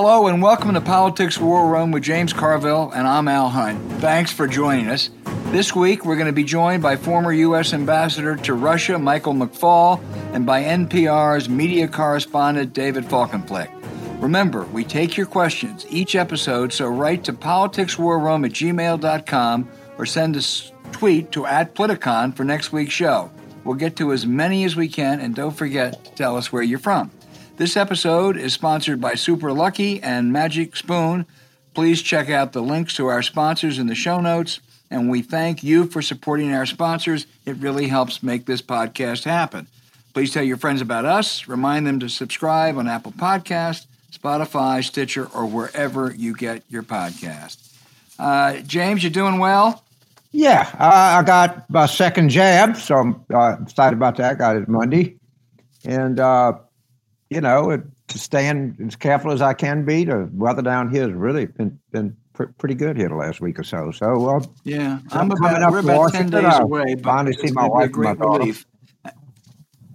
Hello and welcome to Politics War Room with James Carville, and I'm Al Hunt. Thanks for joining us. This week, we're going to be joined by former U.S. Ambassador to Russia, Michael McFaul, and by NPR's media correspondent, David Folkenflik. Remember, we take your questions each episode, so write to politicswarroom at gmail.com or send a tweet to at Politicon for next week's show. We'll get to as many as we can, and don't forget to tell us where you're from. This episode is sponsored by Super Lucky and Magic Spoon. Please check out the links to our sponsors in the show notes, and we thank you for supporting our sponsors. It really helps make this podcast happen. Please tell your friends about us. Remind them to subscribe on Apple Podcast Spotify, Stitcher, or wherever you get your podcast. Uh, James, you doing well? Yeah, I, got my second jab, so I'm uh, excited about that. Got it Monday, and uh, you know, it, to staying as careful as I can be. The weather down here has really been been pr- pretty good here the last week or so. So uh, yeah, I'm about, we're about ten days away. But finally see my wife, a great relief,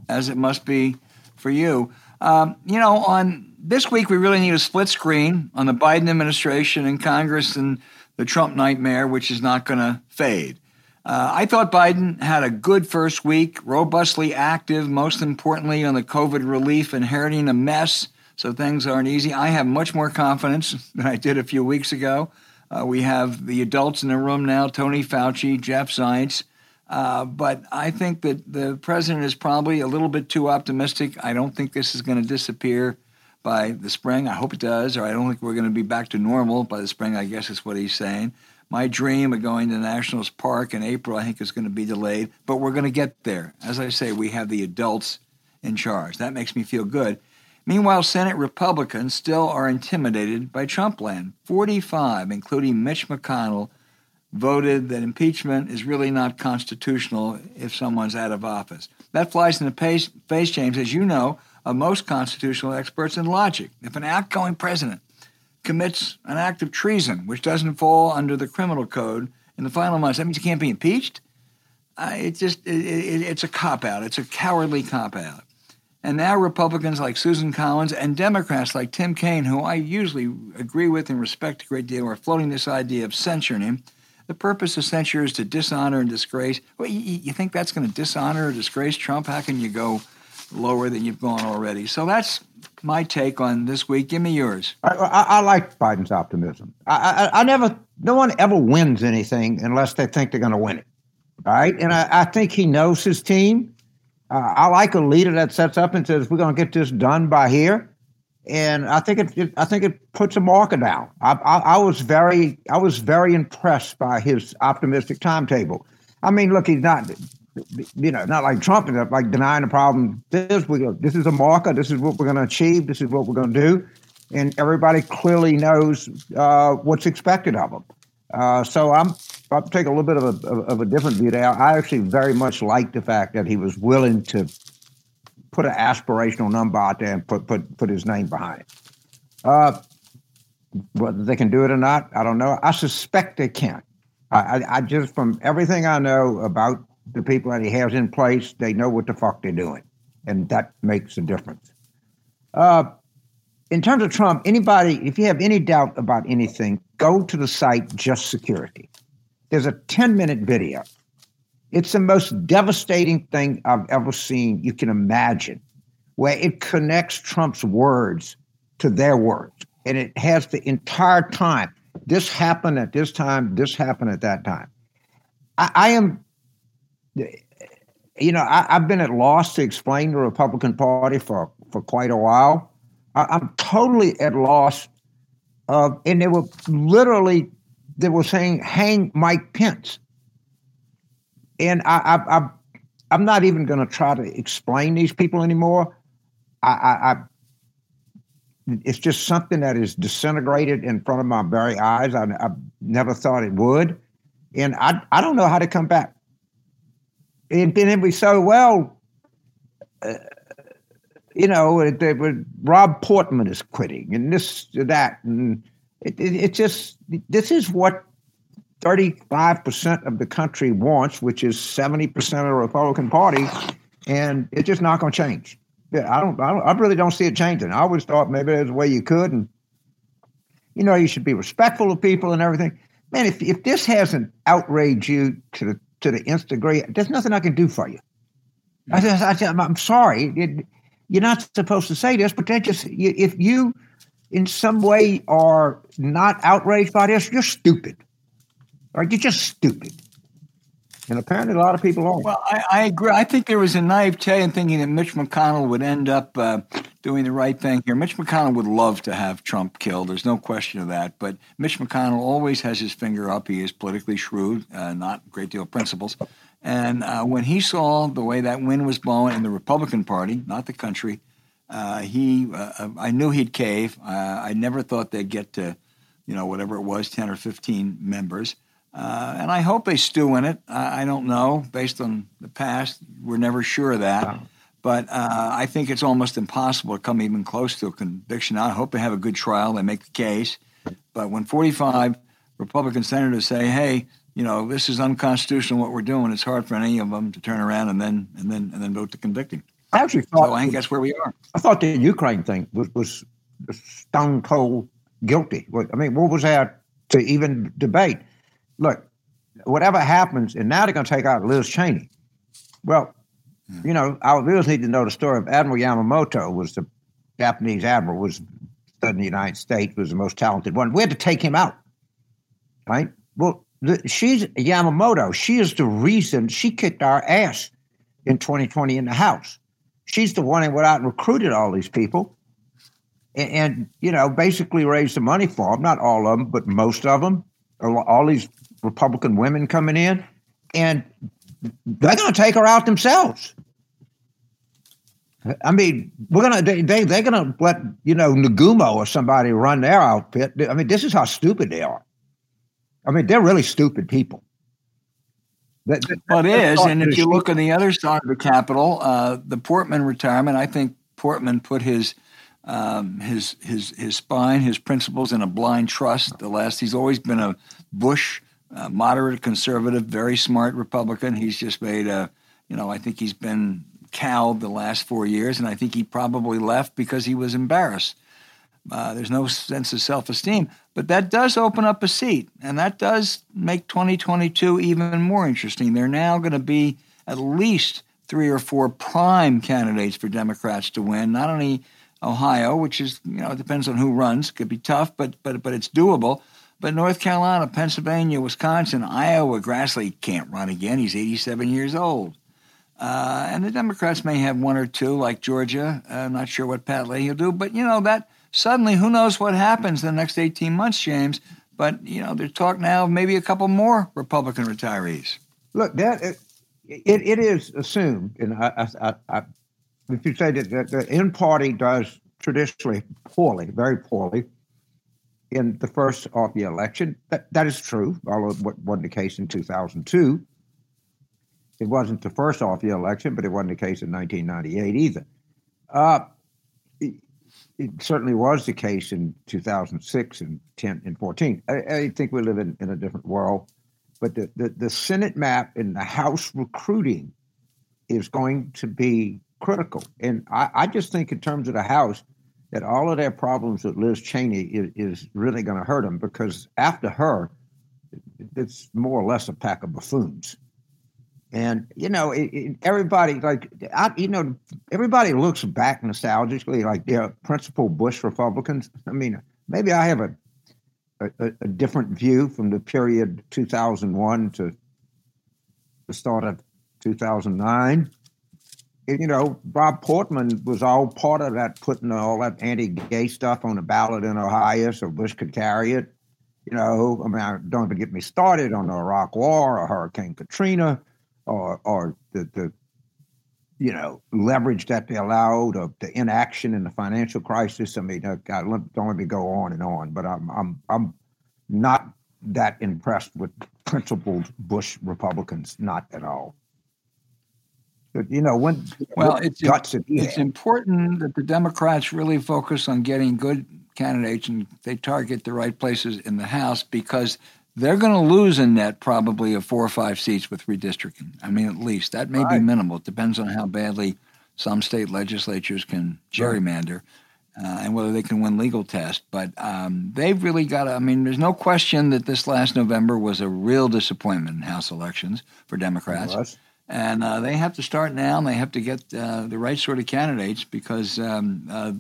as it must be for you. Um, you know, on this week, we really need a split screen on the Biden administration and Congress and the Trump nightmare, which is not going to fade. Uh, I thought Biden had a good first week, robustly active, most importantly on the COVID relief, inheriting a mess, so things aren't easy. I have much more confidence than I did a few weeks ago. Uh, we have the adults in the room now Tony Fauci, Jeff Zients. Uh, but I think that the president is probably a little bit too optimistic. I don't think this is going to disappear by the spring. I hope it does, or I don't think we're going to be back to normal by the spring, I guess is what he's saying. My dream of going to Nationals Park in April, I think, is going to be delayed, but we're going to get there. As I say, we have the adults in charge. That makes me feel good. Meanwhile, Senate Republicans still are intimidated by Trumpland. 45, including Mitch McConnell, voted that impeachment is really not constitutional if someone's out of office. That flies in the face, face James, as you know, of most constitutional experts in logic. If an outgoing president commits an act of treason, which doesn't fall under the criminal code in the final months, that means he can't be impeached? Uh, it just it, it, it's a cop out. It's a cowardly cop out. And now Republicans like Susan Collins and Democrats like Tim Kaine, who I usually agree with and respect a great deal, are floating this idea of censuring him. The purpose of censure is to dishonor and disgrace. Well, you, you think that's going to dishonor or disgrace Trump? How can you go lower than you've gone already. So that's my take on this week. Give me yours. I, I, I like Biden's optimism. I, I, never, no one ever wins anything unless they think they're going to win it. Right. And I, think he knows his team. Uh, I like a leader that sets up and says, we're going to get this done by here. And I think it, it I think it puts a marker down. I, I was very, I was very impressed by his optimistic timetable. I mean, look, he's not you know, not like Trump, like denying the problem. This we go. This is a marker. This is what we're going to achieve. This is what we're going to do, and everybody clearly knows uh, what's expected of them. Uh, so I'm I'll take a little bit of a of a different view there. I actually very much like the fact that he was willing to put an aspirational number out there and put put put his name behind it. Uh, whether they can do it or not, I don't know. I suspect they can. I, I, I just from everything I know about the people that he has in place, they know what the fuck they're doing. And that makes a difference. Uh, in terms of Trump, anybody, if you have any doubt about anything, go to the site Just Security. There's a 10 minute video. It's the most devastating thing I've ever seen you can imagine, where it connects Trump's words to their words. And it has the entire time. This happened at this time, this happened at that time. I, I am you know, I, have been at loss to explain the Republican Party for, for quite a while. I, am totally at loss. Uh, and they were literally, they were saying, hang Mike Pence. And I, I, I, I'm not even going to try to explain these people anymore. I, I, I, it's just something that is disintegrated in front of my very eyes. I, I never thought it would. And I, I don't know how to come back and then we so well. Uh, you know, it, it, it, Rob Portman is quitting, and this, that, and it, it, just this is what thirty-five percent of the country wants, which is seventy percent of the Republican Party, and it's just not going to change. Yeah, I don't, I don't, I really don't see it changing. I always thought maybe there's a way you could, and you know, you should be respectful of people and everything. Man, if if this hasn't outraged you to the to the nth degree, there's nothing I can do for you. I said, I said I'm sorry. It, you're not supposed to say this, but that just if you in some way are not outraged by this, you're stupid. Or you're just stupid. And apparently, a lot of people are. Well, I, I, agree. I think there was a naivete in thinking that Mitch McConnell would end up uh, doing the right thing here. Mitch McConnell would love to have Trump killed. There's no question of that. But Mitch McConnell always has his finger up. He is politically shrewd, uh, not a great deal of principles. And uh, when he saw the way that wind was blowing in the Republican Party, not the country, uh, he, uh, I knew he'd cave. Uh, I never thought they'd get to, you know, whatever it was, 10 or 15 members. Uh, and I hope they stew in it. I, I, don't know. Based on the past, we're never sure of that. Wow. But uh, I think it's almost impossible to come even close to a conviction. I hope they have a good trial. They make the case. But when 45 Republican senators say, "Hey, you know, this is unconstitutional what we're doing," it's hard for any of them to turn around and then and then and then vote to convict him. I actually thought. So I think that's where we are. I thought the Ukraine thing was was stone cold guilty. I mean, what was there to even debate? look, whatever happens, and now they're going to take out Liz Cheney. Well. You know, our viewers need to know the story of Admiral Yamamoto was the Japanese admiral, was in the United States, was the most talented one. We had to take him out, right? Well, the, she's Yamamoto. She is the reason she kicked our ass in 2020 in the House. She's the one that went out and recruited all these people and, and you know, basically raised the money for them. Not all of them, but most of them. All these Republican women coming in, and they're going to take her out themselves. I mean, we're gonna they, they they're gonna let you know Nagumo or somebody run their outfit. I mean, this is how stupid they are. I mean, they're really stupid people. That, that, well, it is, and if you look on the other side of the Capitol, uh, the Portman retirement, I think Portman put his um, his his his spine, his principles in a blind trust. The last he's always been a Bush uh, moderate conservative, very smart Republican. He's just made a, you know, I think he's been cowed the last four years, and I think he probably left because he was embarrassed. Uh, there's no sense of self esteem, but that does open up a seat, and that does make 2022 even more interesting. There are now going to be at least three or four prime candidates for Democrats to win. Not only Ohio, which is you know it depends on who runs, could be tough, but but but it's doable. But North Carolina, Pennsylvania, Wisconsin, Iowa, Grassley can't run again. He's 87 years old. Uh, and the Democrats may have one or two, like Georgia. I'm uh, not sure what Pat Leahy will do, but you know that suddenly, who knows what happens in the next 18 months, James? But you know, there's talk now of maybe a couple more Republican retirees. Look, that it, it, it is assumed, and I, I, I, if you say that the in party does traditionally poorly, very poorly, in the first off the election. That, that is true, although it wasn't the case in 2002. It wasn't the first off the election, but it wasn't the case in 1998 either. Uh, it, it, certainly was the case in 2006 and 10 and 14. I, I think we live in, in a different world. But the, the, the Senate map and the House recruiting is going to be critical. And I, I just think, in terms of the House, that all of their problems with Liz Cheney is, is really going to hurt them because after her, it's more or less a pack of buffoons. And you know, it, it, everybody like I, you know, everybody looks back nostalgically, like they're principal Bush Republicans. I mean, maybe I have a, a, a different view from the period 2001 to the start of 2009 you know, Bob Portman was all part of that, putting all that anti-gay stuff on the ballot in Ohio so Bush could carry it. You know, I mean, don't even get me started on the Iraq War or Hurricane Katrina or or the, the you know leverage that they allowed of the inaction in the financial crisis. I mean, uh, God, don't let me go on and on, but I'm I'm I'm not that impressed with principled Bush Republicans, not at all you know, when well, it's it's important that the Democrats really focus on getting good candidates and they target the right places in the House because they're going to lose a net probably of four or five seats with redistricting. I mean, at least that may right. be minimal. It depends on how badly some state legislatures can gerrymander. uh, and whether they can win legal tests. But um, they've really got to, I mean, there's no question that this last November was a real disappointment in House elections for Democrats. And uh, they have to start now and they have to get uh, the right sort of candidates because um, uh,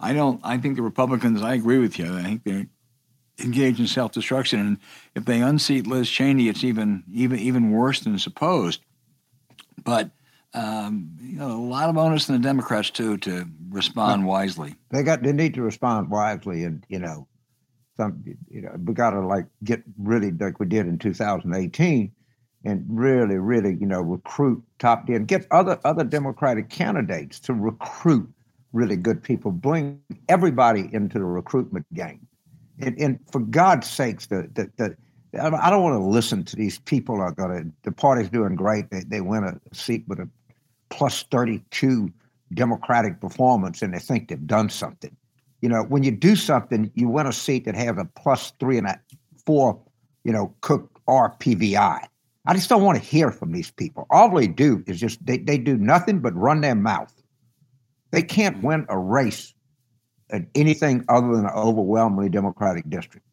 I don't, I think the Republicans, I agree with you. I think they're engaged in self destruction. And if they unseat Liz Cheney, it's even, even, even worse than supposed. But um, you know, a lot of onus on the Democrats too to respond wisely. They got they need to respond wisely, and you know, some you know we got to like get really like we did in 2018, and really, really you know recruit top end, get other other Democratic candidates to recruit really good people, bring everybody into the recruitment game, and, and for God's sakes, the the, the I don't want to listen to these people are going to, the party's doing great. They, they win a seat with a plus 32 Democratic performance and they think they've done something. You know, when you do something, you win a seat that has a plus three and a four, you know, Cook or PVI. I just don't want to hear from these people. All they do is just they, they do nothing but run their mouth. They can't win a race in anything other than an overwhelmingly Democratic district.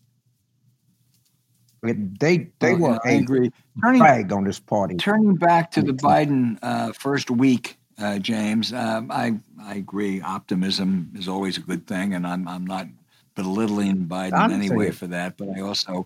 They they well, were yeah, angry turning, drag on this party. Turning back to the Biden uh, first week, uh, James, um, I I agree. Optimism is always a good thing, and I'm I'm not belittling Biden in any way for that. But I also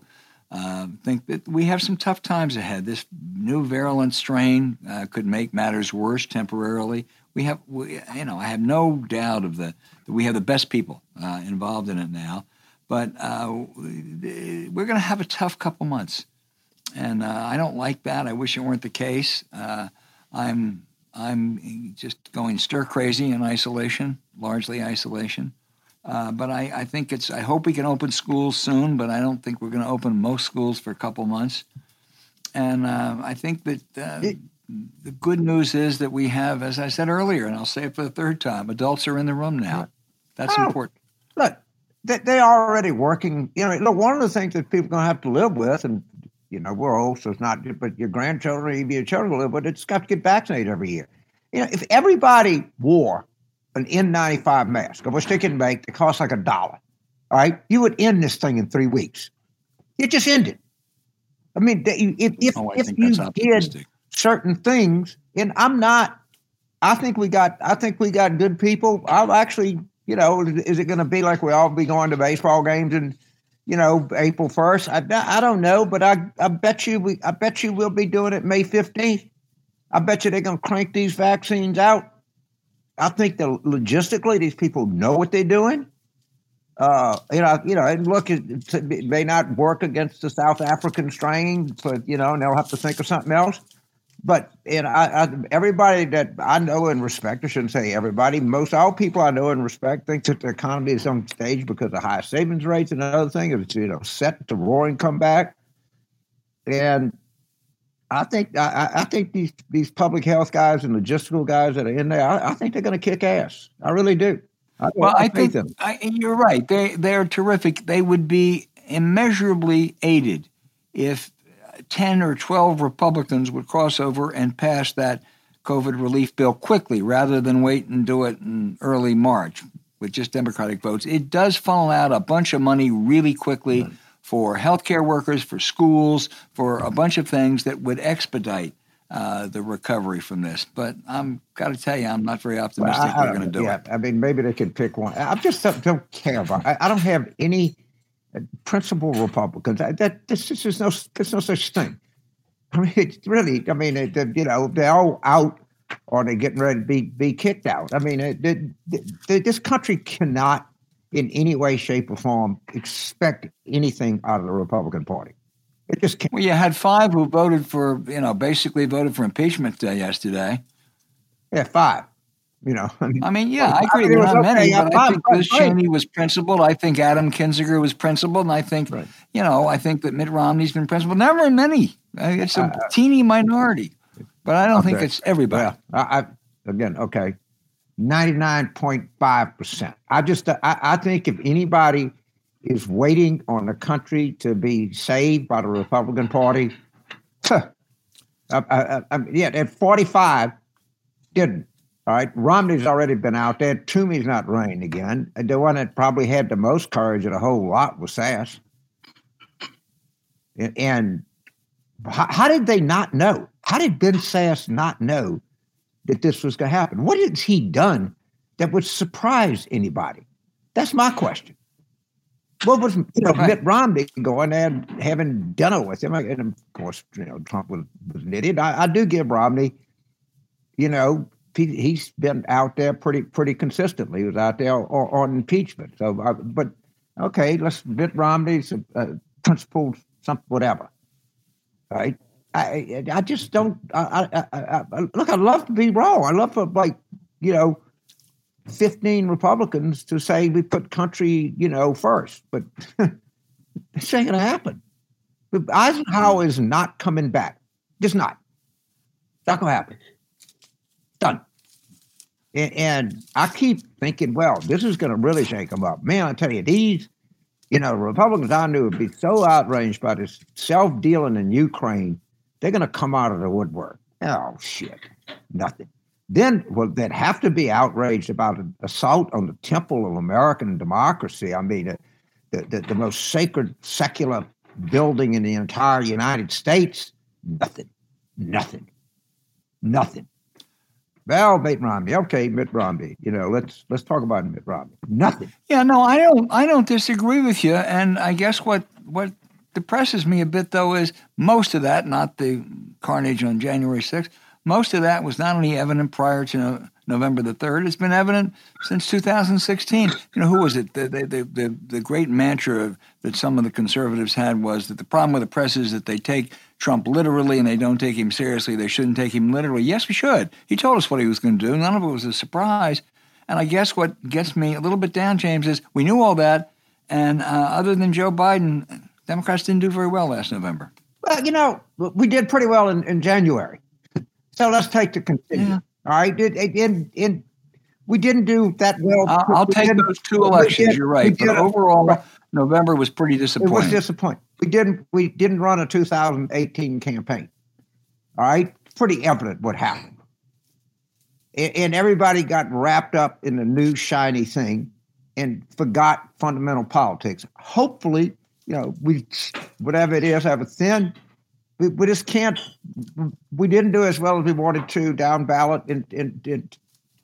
uh, think that we have some tough times ahead. This new virulent strain uh, could make matters worse temporarily. We have, we, you know, I have no doubt of the that we have the best people uh, involved in it now. But uh, we're going to have a tough couple months, and uh, I don't like that. I wish it weren't the case. Uh, I'm I'm just going stir crazy in isolation, largely isolation. Uh, but I, I think it's. I hope we can open schools soon, but I don't think we're going to open most schools for a couple months. And uh, I think that uh, the good news is that we have, as I said earlier, and I'll say it for the third time, adults are in the room now. That's oh, important. Look, they, they are already working. You know, look, one of the things that people are going to have to live with, and you know, we're old, so it's not, but your grandchildren, even your children live with it. It's got to get vaccinated every year. You know, if everybody wore an N95 mask, of which they can make, it costs like a dollar, all right, you would end this thing in three weeks. You just end it. I mean, if if, oh, if you did certain things, and I'm not, I think we got, I think we got good people. I'll actually you know, is it going to be like we all be going to baseball games and you know April first? I, I don't know, but I I bet you we I bet you we'll be doing it May fifteenth. I bet you they're going to crank these vaccines out. I think that logistically these people know what they're doing. Uh, you know, you know, and look, it may not work against the South African strain, but you know, and they'll have to think of something else. But and I, I, everybody that I know and respect, I shouldn't say everybody, most all people I know and respect think that the economy is on stage because of high savings rates. And another thing is, you know, set to roaring comeback. And I think I, I, think these these public health guys and logistical guys that are in there, I, I think they're going to kick ass. I really do. I, well, I think them. you're right. They they're terrific. They would be immeasurably aided if 10 or 12 Republicans would cross over and pass that COVID relief bill quickly rather than wait and do it in early March with just Democratic votes. It does funnel out a bunch of money really quickly. For healthcare workers, for schools, for a bunch of things that would expedite uh, the recovery from this. But I'm got to tell you, I'm not very optimistic well, they're going to do yeah, it. I mean, maybe they could pick one. I just don't, don't care about. I, I don't have any principal Republicans. That this, this is no there's no such thing. I mean, it's really. I mean, it, you know, they're all out or they're getting ready to be be kicked out. I mean, it, it, this country cannot, in any way, shape, or form, expect anything out of the Republican Party. It just can't. Well, you had five who voted for, you know, basically voted for impeachment uh, yesterday. Yeah, five. You know, I mean, yeah, I agree. There are not many, but I think Liz Cheney was principled. I think Adam Kinzinger was principled, and I think, right. you know, I think that Mitt Romney's been principled. Never many. It's a uh, teeny minority, but I don't okay. think it's everybody. Well, I, I, again, okay, ninety nine point five percent. I just, I, I think if anybody is waiting on the country to be saved by the Republican Party, I, I, I, yeah, at forty five, didn't All right, Romney's already been out there. Toomey's not running again. The one that probably had the most courage of the whole lot was Sasse. And, and how, how, did they not know? How did Ben Sasse not know that this was going to happen? What has he done that would surprise anybody? That's my question. What was you know right. Mitt Romney going there and having dinner with him? And of course, you know Trump was, was an idiot. I, I do give Romney, you know, he, has been out there pretty pretty consistently. He was out there on, on impeachment. So, uh, but okay, let's Mitt Romney's a, a principled something whatever, right? I I just don't. I, I, I, I, look. I love to be wrong. I love for like you know, fifteen Republicans to say we put country you know first, but this ain't gonna happen. Eisenhower is not coming back. Just not. Not gonna happen. Done. And, and I keep thinking, well, this is to really shake them up. Man, I tell you, these, you know, Republicans I knew would be so outraged by this self dealing in Ukraine, they're going to come out of the woodwork. Oh, shit. Nothing. Then, well, they'd have to be outraged about an assault on the temple of American democracy. I mean, the, the, the most sacred secular building in the entire United States. Nothing. Nothing. Nothing. Well, Mitt Romney. Okay, Mitt Romney. You know, let's let's talk about Mitt Romney. Nothing. Yeah, no, I don't. I don't disagree with you. And I guess what what depresses me a bit though is most of that, not the carnage on January sixth. Most of that was not only evident prior to November the 3rd. It's been evident since 2016. You know, who was it? The, the, the, the, great mantra of, that some of the conservatives had was that the problem with the press is that they take Trump literally and they don't take him seriously. They shouldn't take him literally. Yes, we should. He told us what he was going to do. None of it was a surprise. And I guess what gets me a little bit down, James, is we knew all that. And uh, other than Joe Biden, Democrats didn't do very well last November. Well, you know, we did pretty well in, in January. So let's take the continue. Yeah. All right. It, it, it, it, we didn't do that well. I'll, I'll take those two elections. Did, you're right. But overall, right. November was pretty disappointing. It was disappointing. We didn't. We didn't run a 2018 campaign. All right. Pretty evident what happened. And, and everybody got wrapped up in the new shiny thing and forgot fundamental politics. Hopefully, you know, we whatever it is, have a thin we, we just can't. We didn't do as well as we wanted to down ballot in in, in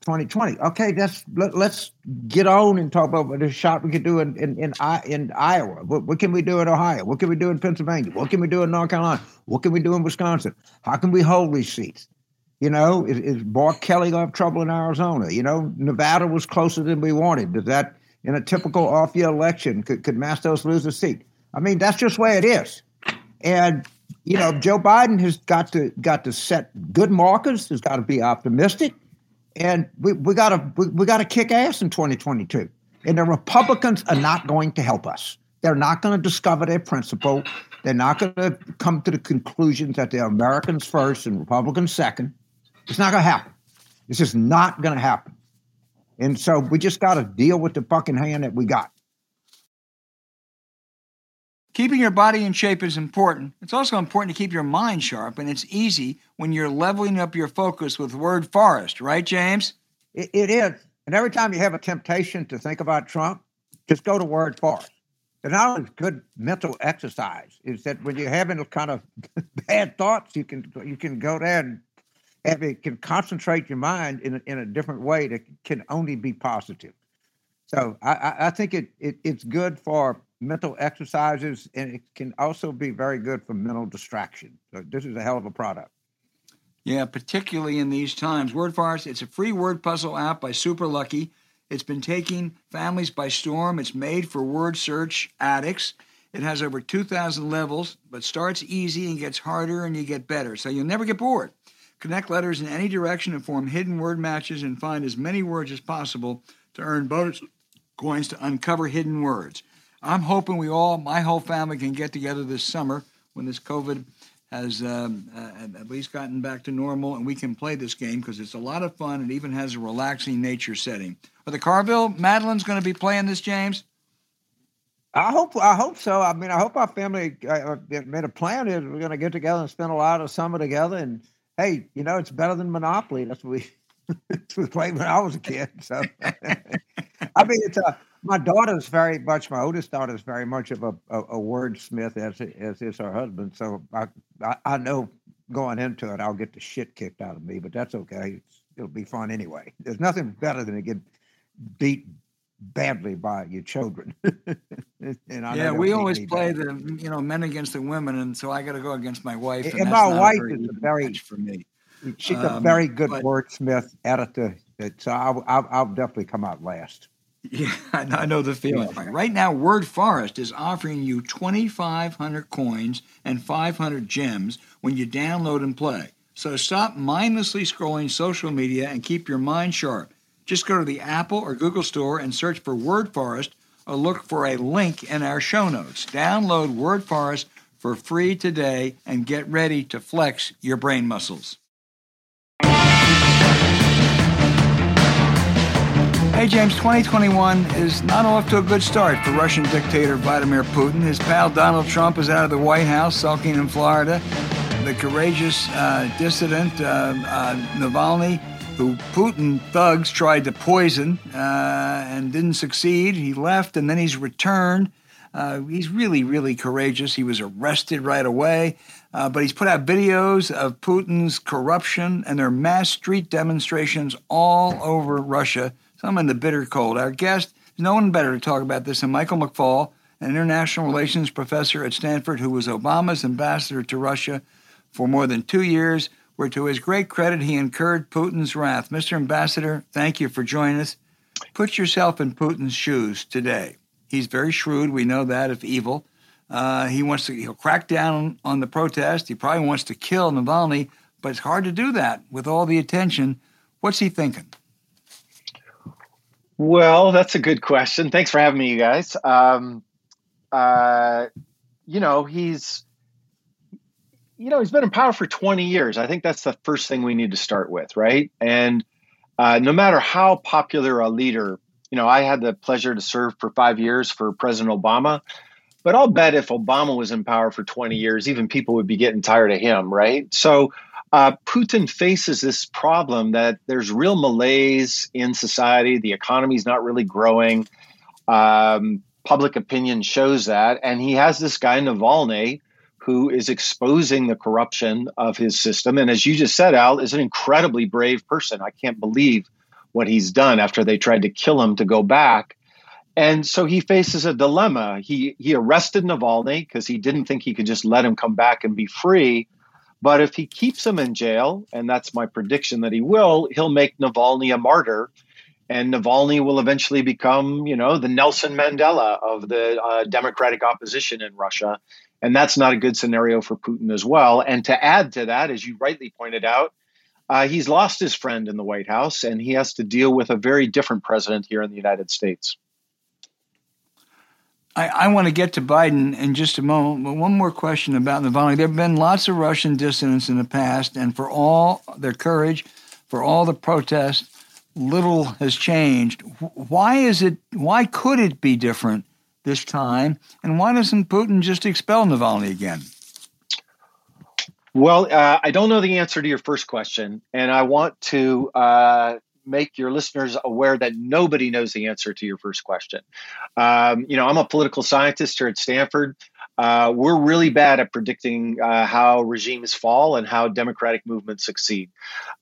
2020. Okay, that's let, us get on and talk about the shot we could do in in in, in Iowa. What, what, can we do in Ohio? What can we do in Pennsylvania? What can we do in North Carolina? What can we do in Wisconsin? How can we hold these seats? You know, is, is Bart Kelly going to have trouble in Arizona? You know, Nevada was closer than we wanted. Does that, in a typical off-year election, could could Mastos lose a seat? I mean, that's just the way it is. And you know, Joe Biden has got to got to set good markers. Has got to be optimistic, and we, we got to we, got to kick ass in 2022. And the Republicans are not going to help us. They're not going to discover their principle. They're not going to come to the conclusions that they're Americans first and Republicans second. It's not going to happen. It's just not going to happen. And so we just got to deal with the fucking hand that we got. Keeping your body in shape is important. It's also important to keep your mind sharp, and it's easy when you're leveling up your focus with Word Forest, right, James? it, it is. And every time you have a temptation to think about Trump, just go to Word Forest. And not only good mental exercise is that when you're having kind of bad thoughts, you can you can go there and have it can concentrate your mind in a, in a different way that can only be positive. So I, I think it, it it's good for mental exercises, and it can also be very good for mental distraction. So this is a hell of a product. Yeah, particularly in these times. Word Forest, it's a free word puzzle app by Super Lucky. It's been taking families by storm. It's made for word search addicts. It has over 2,000 levels, but starts easy and gets harder and you get better. So you'll never get bored. Connect letters in any direction and form hidden word matches and find as many words as possible to earn bonus coins to uncover hidden words. I'm hoping we all, my whole family, can get together this summer when this COVID has um, uh, at least gotten back to normal and we can play this game because it's a lot of fun and even has a relaxing nature setting. Are the Carville Matalins going to be playing this, James? I hope I hope so. I mean, I hope our family uh, uh made a plan. Is we're going to get together and spend a lot of summer together. And hey, you know, it's better than Monopoly. That's what we it was played when I was a kid. So, I mean, it's a, my daughter's very much, my oldest daughter's very much of a, a, a wordsmith as, as is her husband. So I, I, I, know going into it, I'll get the shit kicked out of me, but that's okay. It's, it'll be fun anyway. There's nothing better than to get beat badly by your children. yeah, we always play the you know men against the women, and so I got to go against my wife. And, and my wife is a very for me. She's um, a very good but, wordsmith editor, so I'll, I'll, I'll, definitely come out last. Yeah, I know the feeling. Right now, Word Forest is offering you 2,500 coins and 500 gems when you download and play. So stop mindlessly scrolling social media and keep your mind sharp. Just go to the Apple or Google store and search for Word Forest or look for a link in our show notes. Download Word Forest for free today and get ready to flex your brain muscles. Hey, James, 2021 is not off to a good start for Russian dictator Vladimir Putin. His pal Donald Trump is out of the White House, sulking in Florida. The courageous uh, dissident uh, uh, Navalny who Putin thugs tried to poison uh, and didn't succeed. He left and then he's returned. Uh, he's really, really courageous. He was arrested right away, uh, but he's put out videos of Putin's corruption and their mass street demonstrations all over Russia, some in the bitter cold. Our guest, is no one better to talk about this than Michael McFaul, an international relations professor at Stanford who was Obama's ambassador to Russia for more than two years where to his great credit he incurred Putin's wrath. Mr. Ambassador, thank you for joining us. Put yourself in Putin's shoes today. He's very shrewd. We know that if evil. Uh, he wants to he'll crack down on the protest. He probably wants to kill Navalny, but it's hard to do that with all the attention. What's he thinking? Well, that's a good question. Thanks for having me, you guys. Um, uh, you know, he's you know, he's been in power for 20 years. I think that's the first thing we need to start with, right? And uh, no matter how popular a leader, you know, I had the pleasure to serve for five years for President Obama, but I'll bet if Obama was in power for 20 years, even people would be getting tired of him, right? So uh, Putin faces this problem that there's real malaise in society. The economy is not really growing. Um, public opinion shows that. And he has this guy, Navalny, who is exposing the corruption of his system. And as you just said, Al, is an incredibly brave person. I can't believe what he's done after they tried to kill him to go back. And so he faces a dilemma. He he arrested Navalny because he didn't think he could just let him come back and be free. But if he keeps him in jail, and that's my prediction that he will, he'll make Navalny a martyr. And Navalny will eventually become, you know, the Nelson Mandela of the uh, democratic opposition in Russia. And that's not a good scenario for Putin as well. And to add to that, as you rightly pointed out, uh, he's lost his friend in the White House and he has to deal with a very different president here in the United States. I, I want to get to Biden in just a moment, but one more question about Navalny. There have been lots of Russian dissidents in the past, and for all their courage, for all the protests, little has changed. Why is it? Why could it be different this time? And why doesn't Putin just expel Navalny again? Well, uh, I don't know the answer to your first question, and I want to uh, make your listeners aware that nobody knows the answer to your first question. Um, you know, I'm a political scientist here at Stanford. Uh, we're really bad at predicting uh, how regimes fall and how democratic movements succeed.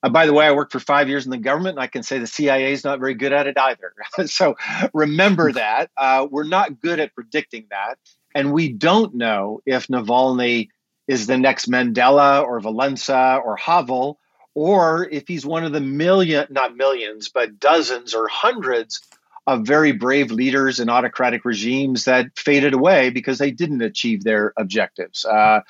Uh, by the way, I worked for five years in the government, and I can say the CIA is not very good at it either. so remember that. Uh, we're not good at predicting that. And we don't know if Navalny is the next Mandela or Walesa or Havel, or if he's one of the million, not millions, but dozens or hundreds of very brave leaders and autocratic regimes that faded away because they didn't achieve their objectives. Uh,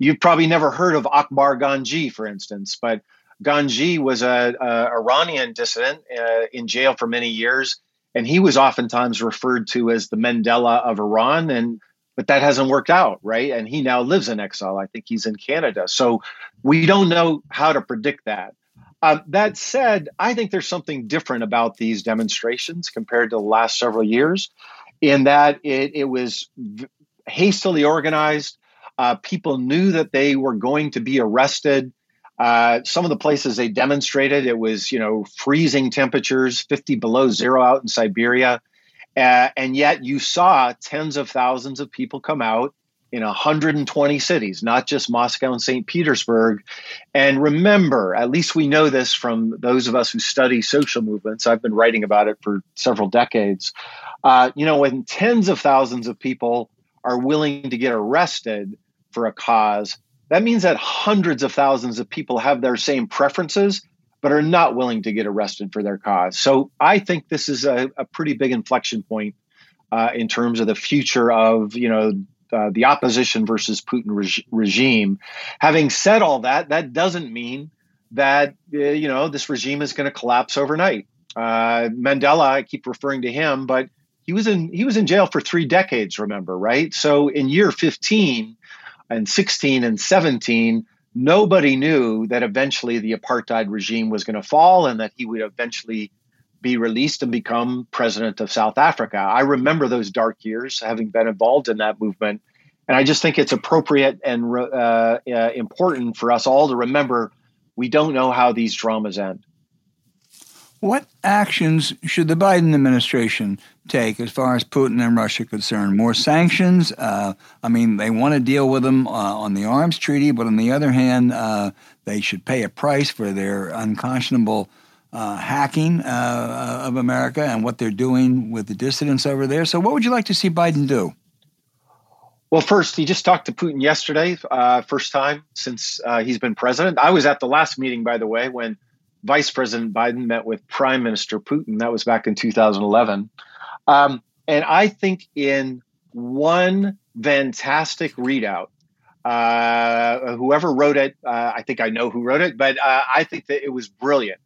you've probably never heard of Akbar Ganji, for instance, but Ganji was a, a Iranian dissident uh, in jail for many years, and he was oftentimes referred to as the Mandela of Iran. And but that hasn't worked out, right? And he now lives in exile. I think he's in Canada. So we don't know how to predict that. Uh, that said, I think there's something different about these demonstrations compared to the last several years, in that it, it was v- hastily organized. Uh, people knew that they were going to be arrested. Uh, some of the places they demonstrated, it was you know freezing temperatures, 50 below zero out in Siberia, uh, and yet you saw tens of thousands of people come out in 120 cities, not just Moscow and St. Petersburg. And remember, at least we know this from those of us who study social movements. I've been writing about it for several decades. Uh, you know, when tens of thousands of people are willing to get arrested for a cause, that means that hundreds of thousands of people have their same preferences, but are not willing to get arrested for their cause. So I think this is a, a pretty big inflection point uh, in terms of the future of, you know, uh, the opposition versus Putin reg- regime. Having said all that, that doesn't mean that uh, you know this regime is going to collapse overnight. Uh, Mandela, I keep referring to him, but he was in he was in jail for three decades. Remember, right? So in year 15 and 16 and 17, nobody knew that eventually the apartheid regime was going to fall and that he would eventually be released and become president of South Africa. I remember those dark years, having been involved in that movement. And I just think it's appropriate and uh, uh, important for us all to remember we don't know how these dramas end. What actions should the Biden administration take as far as Putin and Russia are concerned? More sanctions? Uh, I mean, they want to deal with them uh, on the arms treaty, but on the other hand, uh, they should pay a price for their unconscionable uh, hacking uh, of America and what they're doing with the dissidents over there. So, what would you like to see Biden do? Well, first, he just talked to Putin yesterday, uh, first time since uh, he's been president. I was at the last meeting, by the way, when Vice President Biden met with Prime Minister Putin. That was back in 2011. Um, and I think in one fantastic readout, uh, whoever wrote it, uh, I think I know who wrote it, but I think that it was brilliant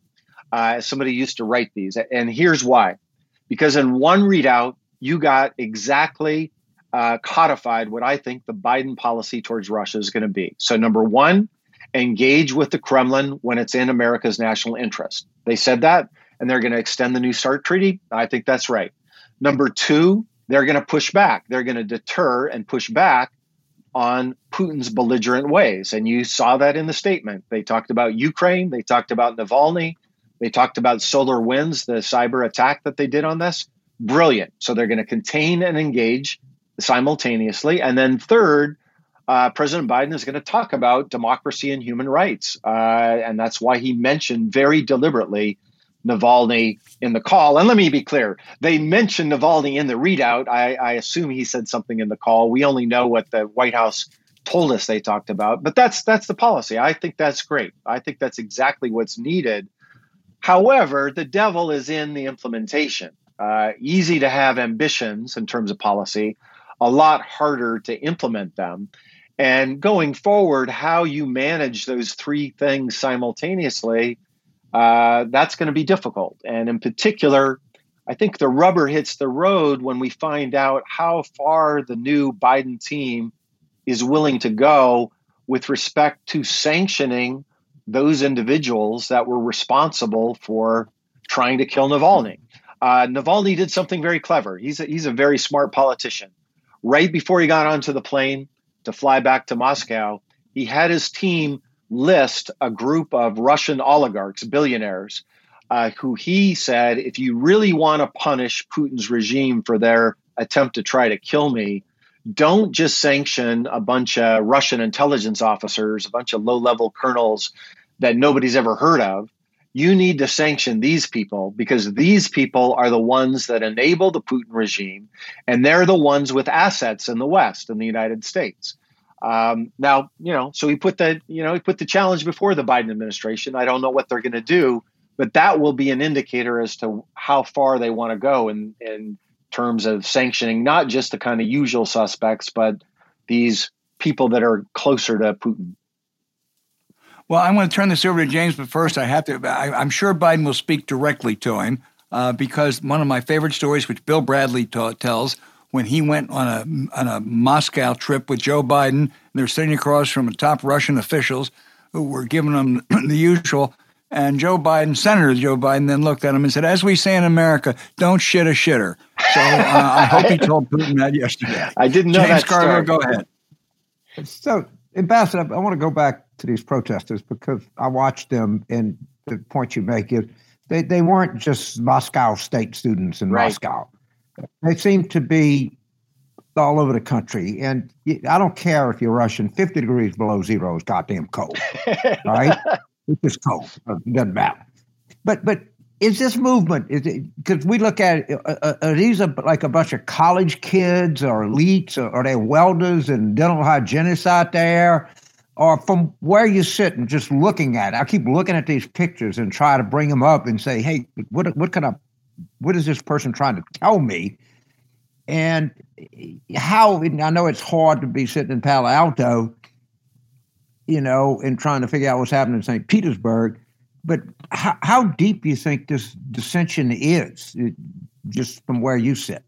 uh, somebody used to write these. And here's why because in one readout, you got exactly uh, codified what I think the Biden policy towards Russia is going to be. So, number one, engage with the Kremlin when it's in America's national interest. They said that, and they're going to extend the New START treaty. I think that's right. Number two, they're going to push back. They're going to deter and push back on Putin's belligerent ways. And you saw that in the statement. They talked about Ukraine, they talked about Navalny, they talked about SolarWinds, the cyber attack that they did on this. Brilliant. So they're going to contain and engage simultaneously. And then, third, uh, President Biden is going to talk about democracy and human rights. Uh, and that's why he mentioned very deliberately Navalny in the call. And let me be clear they mentioned Navalny in the readout. I, I assume he said something in the call. We only know what the White House told us they talked about, but that's that's the policy. I think that's great. I think that's exactly what's needed However, the devil is in the implementation. Uh, easy to have ambitions in terms of policy, a lot harder to implement them. And going forward, how you manage those three things simultaneously, uh, that's going to be difficult. And in particular, I think the rubber hits the road when we find out how far the new Biden team is willing to go with respect to sanctioning those individuals that were responsible for trying to kill Navalny. Uh, Navalny did something very clever. He's a, he's a very smart politician. Right before he got onto the plane to fly back to Moscow, he had his team list a group of Russian oligarchs, billionaires, uh, who he said, if you really want to punish Putin's regime for their attempt to try to kill me, don't just sanction a bunch of Russian intelligence officers, a bunch of low level colonels that nobody's ever heard of. You need to sanction these people because these people are the ones that enable the Putin regime, and they're the ones with assets in the West, in the United States. Um, now, you know, so he put the, you know, he put the challenge before the Biden administration. I don't know what they're going to do, but that will be an indicator as to how far they want to go in, in terms of sanctioning not just the kind of usual suspects, but these people that are closer to Putin. Well, I want to turn this over to James, but first I have to. I, am sure Biden will speak directly to him uh, because one of my favorite stories, which Bill Bradley ta- tells, when he went on a on a Moscow trip with Joe Biden, and they're sitting across from top Russian officials who were giving them the usual. And Joe Biden, Senator Joe Biden, then looked at him and said, "As we say in America, don't shit a shitter." So uh, I hope he told Putin that yesterday. I didn't know James that. Carville, go ahead. So, Ambassador, I want to go back to these protesters because I watched them, and the point you make is they, they weren't just Moscow state students in right. Moscow. They seem to be all over the country. And I don't care if you're Russian, 50 degrees below zero is goddamn cold. right? It's just cold. It doesn't matter. But but is this movement is it because we look at it, uh, uh, are these a, like a bunch of college kids or elites or are they welders and dental hygienists out there or from where you sit and just looking at it i keep looking at these pictures and try to bring them up and say hey what what kind of what is this person trying to tell me and how i know it's hard to be sitting in palo alto you know and trying to figure out what's happening in st petersburg but how, how deep do you think this dissension is, just from where you sit?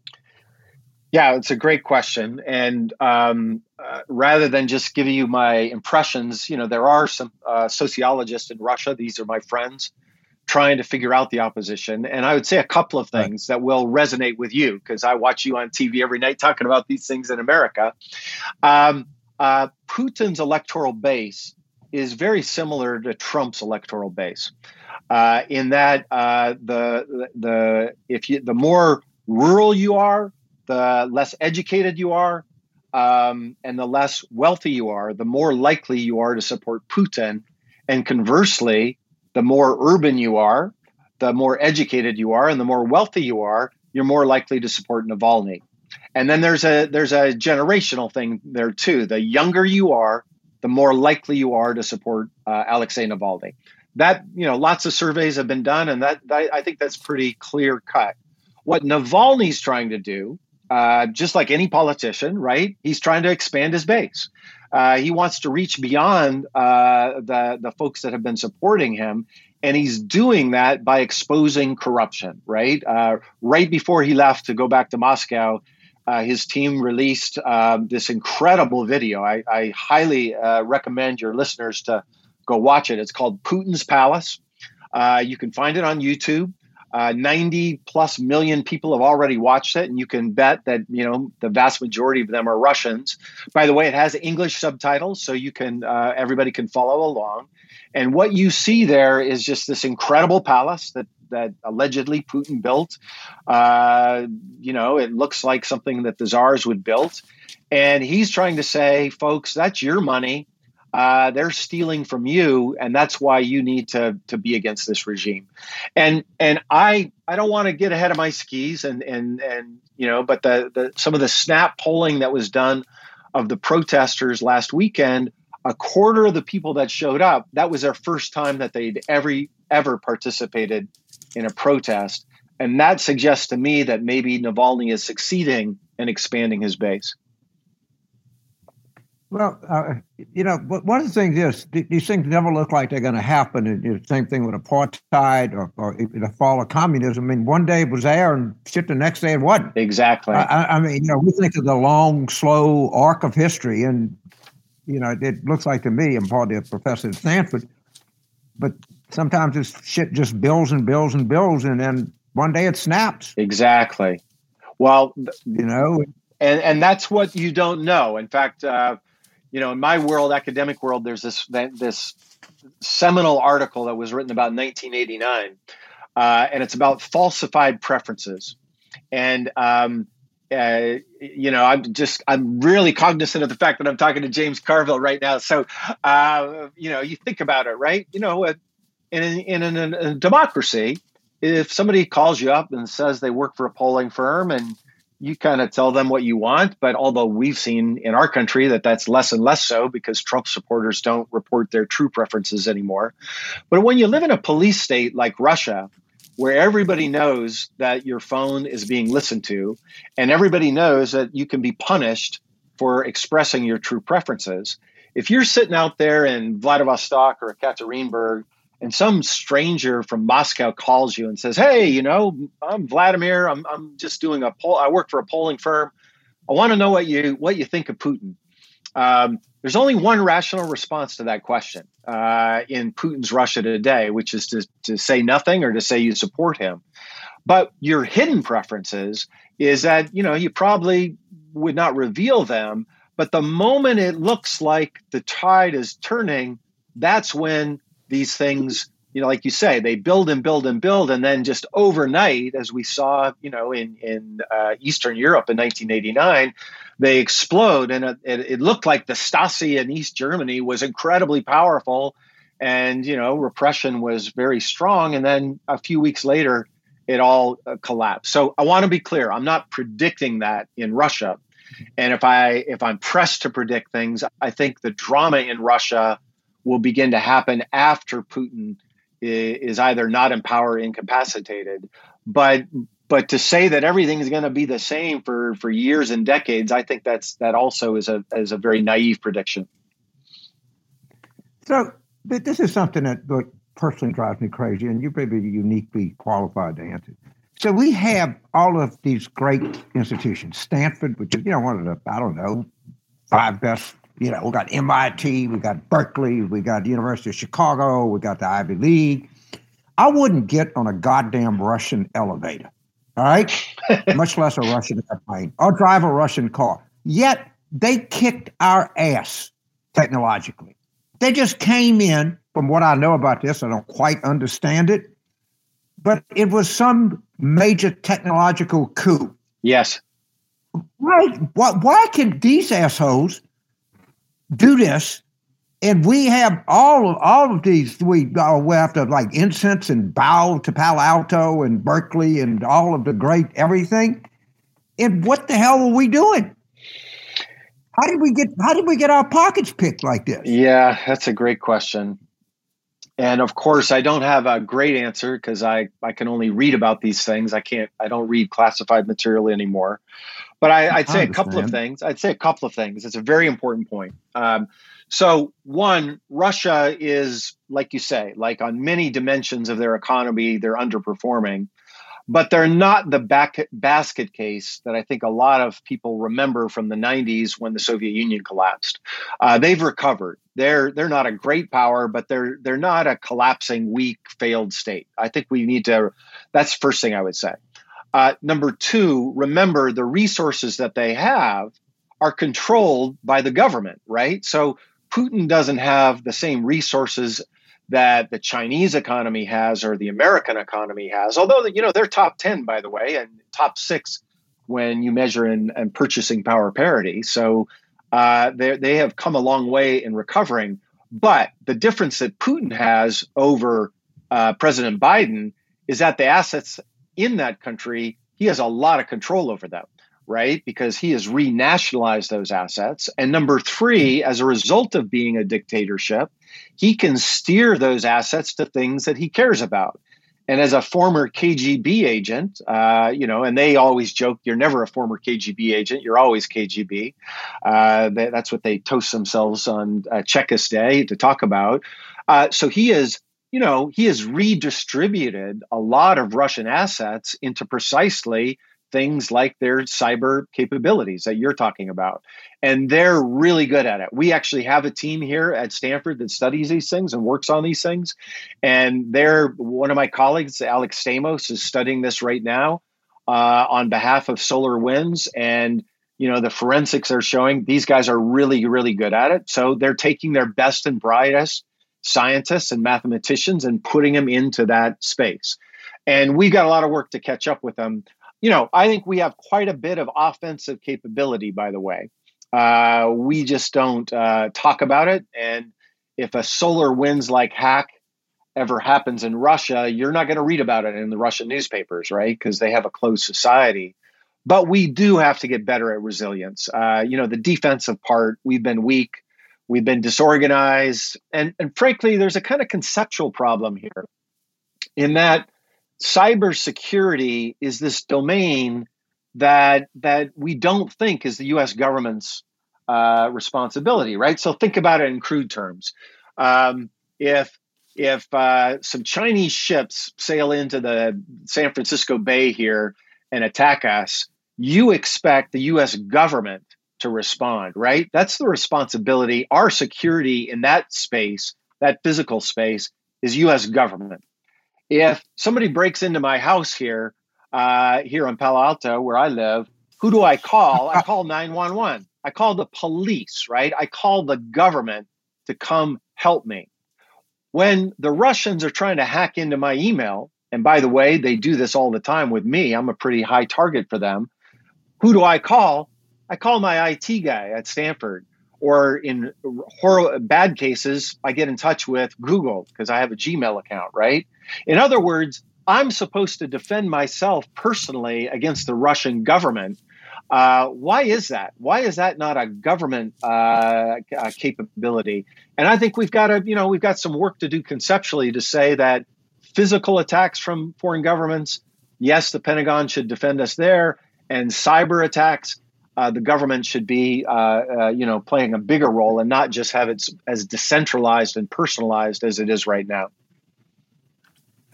Yeah, it's a great question. And um, uh, rather than just giving you my impressions, you know, there are some uh, sociologists in Russia. These are my friends trying to figure out the opposition. And I would say a couple of things right. that will resonate with you because I watch you on TV every night talking about these things in America. Um, uh, Putin's electoral base is very similar to Trump's electoral base, uh, in that uh, the the if you the more rural you are, the less educated you are, um, and the less wealthy you are, the more likely you are to support Putin. And conversely, the more urban you are, the more educated you are, and the more wealthy you are, you're more likely to support Navalny. And then there's a there's a generational thing there too. The younger you are, the more likely you are to support uh, Alexei Navalny. That you know, lots of surveys have been done, and that, that I think that's pretty clear cut. What Navalny's trying to do, uh, just like any politician, right? He's trying to expand his base. Uh, he wants to reach beyond uh, the the folks that have been supporting him, and he's doing that by exposing corruption. Right, uh, right before he left to go back to Moscow, uh, his team released um, this incredible video. I, I highly recommend your listeners to go watch it. It's called Putin's Palace. You can find it on YouTube. Uh, 90 plus million people have already watched it, and you can bet that you know the vast majority of them are Russians. By the way, it has English subtitles, so you can uh, everybody can follow along. And what you see there is just this incredible palace that that allegedly Putin built. Uh, you know, it looks like something that the czars would build. And he's trying to say, folks, that's your money. Uh, they're stealing from you, and that's why you need to to be against this regime. And and I I don't want to get ahead of my skis, and and and you know, but the the some of the snap polling that was done of the protesters last weekend, a quarter of the people that showed up, that was their first time that they'd ever ever participated in a protest. And that suggests to me that maybe Navalny is succeeding in expanding his base. Well, uh, you know, one of the things is these things never look like they're going to happen. And the same thing with apartheid or, or, the fall of communism. I mean, one day it was there and shit the next day it wasn't. Exactly. I, I mean, you know, we think of the long, slow arc of history, and you know, it looks like to me, I'm partly a professor at Stanford, but sometimes this shit just builds and builds and builds, and then one day it snaps. Exactly. Well, you know, and and that's what you don't know. In fact, uh, you know, in my world, academic world, there's this this seminal article that was written about 1989, uh, and it's about falsified preferences, and um, uh, you know, I'm just I'm really cognizant of the fact that I'm talking to James Carville right now. So, uh, you know, you think about it, right? You know, in, in, in a democracy, if somebody calls you up and says they work for a polling firm and you kind of tell them what you want, but although we've seen in our country that that's less and less so because Trump supporters don't report their true preferences anymore. But when you live in a police state like Russia, where everybody knows that your phone is being listened to and everybody knows that you can be punished for expressing your true preferences, if you're sitting out there in Vladivostok or Ekaterinburg and some stranger from Moscow calls you and says, "Hey, you know, I'm Vladimir. I'm I'm just doing a poll. I work for a polling firm. I want to know what you what you think of Putin." Um, there's only one rational response to that question uh, in Putin's Russia today, which is to, to say nothing or to say you support him. But your hidden preferences is that you know you probably would not reveal them, but the moment it looks like the tide is turning that's when these things you know, like you say, they build and build and build, and then just overnight, as we saw, you know, in in uh, Eastern Europe in 1989, they explode, and it, it, looked like the Stasi in East Germany was incredibly powerful, and you know, repression was very strong, and then a few weeks later, it all uh, collapsed. So I want to be clear: I'm not predicting that in Russia, and if I if I'm pressed to predict things, I think the drama in Russia will begin to happen after Putin is either not in power incapacitated. But but to say that everything is going to be the same for for years and decades, I think that's that also is a is a very naive prediction. So this is something that personally drives me crazy, and you may be uniquely qualified to answer. So we have all of these great institutions, Stanford, which is you know one of the I don't know five best you know, we got MIT, we got Berkeley, we got the University of Chicago, we got the Ivy League. I wouldn't get on a goddamn Russian elevator, all right? Much less a Russian airplane or drive a Russian car. Yet they kicked our ass technologically. They just came in, from what I know about this, I don't quite understand it, but it was some major technological coup. Yes. Right. Why, why can these assholes do this, and we have all of all of these. We uh, we have to like incense and bow to Palo Alto and Berkeley and all of the great everything. And what the hell are we doing? How did we get how did we get our pockets picked like this? Yeah, that's a great question. And of course, I don't have a great answer because I, I can only read about these things. I can't I don't read classified material anymore. But I, would say a couple of things. I'd say a couple of things. It's a very important point. Um, so, one, Russia is, like you say, like on many dimensions of their economy, they're underperforming, but they're not the back, basket case that I think a lot of people remember from the 90s when the Soviet Union collapsed. Uh, they've recovered. They're they're not a great power, but they're they're not a collapsing, weak, failed state. I think we need to. That's first thing I would say. Uh, number two, remember the resources that they have are controlled by the government, right? So Putin doesn't have the same resources that the Chinese economy has or the American economy has. Although you know they're top ten, by the way, and top six when you measure in, in purchasing power parity. So uh, they have come a long way in recovering. But the difference that Putin has over uh, President Biden is that the assets in that country, he has a lot of control over them, right? Because he has renationalized those assets. And number three, as a result of being a dictatorship, he can steer those assets to things that he cares about. And as a former KGB agent, uh, you know, and they always joke, you're never a former KGB agent, you're always KGB. Uh, that's what they toast themselves on uh, Chekist Day to talk about. Uh, so he is you know, he has redistributed a lot of Russian assets into precisely things like their cyber capabilities that you're talking about. And they're really good at it. We actually have a team here at Stanford that studies these things and works on these things. And they're one of my colleagues, Alex Stamos, is studying this right now uh, on behalf of SolarWinds. And you know the forensics are showing these guys are really really good at it so they're taking their best and brightest scientists and mathematicians and putting them into that space. And we've got a lot of work to catch up with them. You know, I think we have quite a bit of offensive capability, by the way. Uh, we just don't uh, talk about it. And if a SolarWinds like hack ever happens in Russia, you're not going to read about it in the Russian newspapers, right? Because they have a closed society. But we do have to get better at resilience. Uh, you know, the defensive part, we've been weak. We've been disorganized. And, and frankly, there's a kind of conceptual problem here in that cybersecurity is this domain that that we don't think is the U.S. government's uh, responsibility, right? So think about it in crude terms. Um, if if uh, some Chinese ships sail into the San Francisco Bay here and attack us, you expect the U.S. government to respond, right? That's the responsibility. Our security in that space, that physical space, is U.S. government. If somebody breaks into my house here, uh, here in Palo Alto, where I live, who do I call? I call 911. I call the police, right? I call the government to come help me. when the Russians are trying to hack into my email, and by the way, they do this all the time with me, I'm a pretty high target for them. Who do I call? I call my IT guy at Stanford. Or in horror, bad cases, I get in touch with Google because I have a Gmail account, right? In other words, I'm supposed to defend myself personally against the Russian government. Uh, why is that? Why is that not a government uh, uh, capability? And I think we've got to, you know, we've got some work to do conceptually to say that physical attacks from foreign governments, yes, the Pentagon should defend us there, and cyber attacks, uh, the government should be, uh, uh, you know, playing a bigger role and not just have it as decentralized and personalized as it is right now.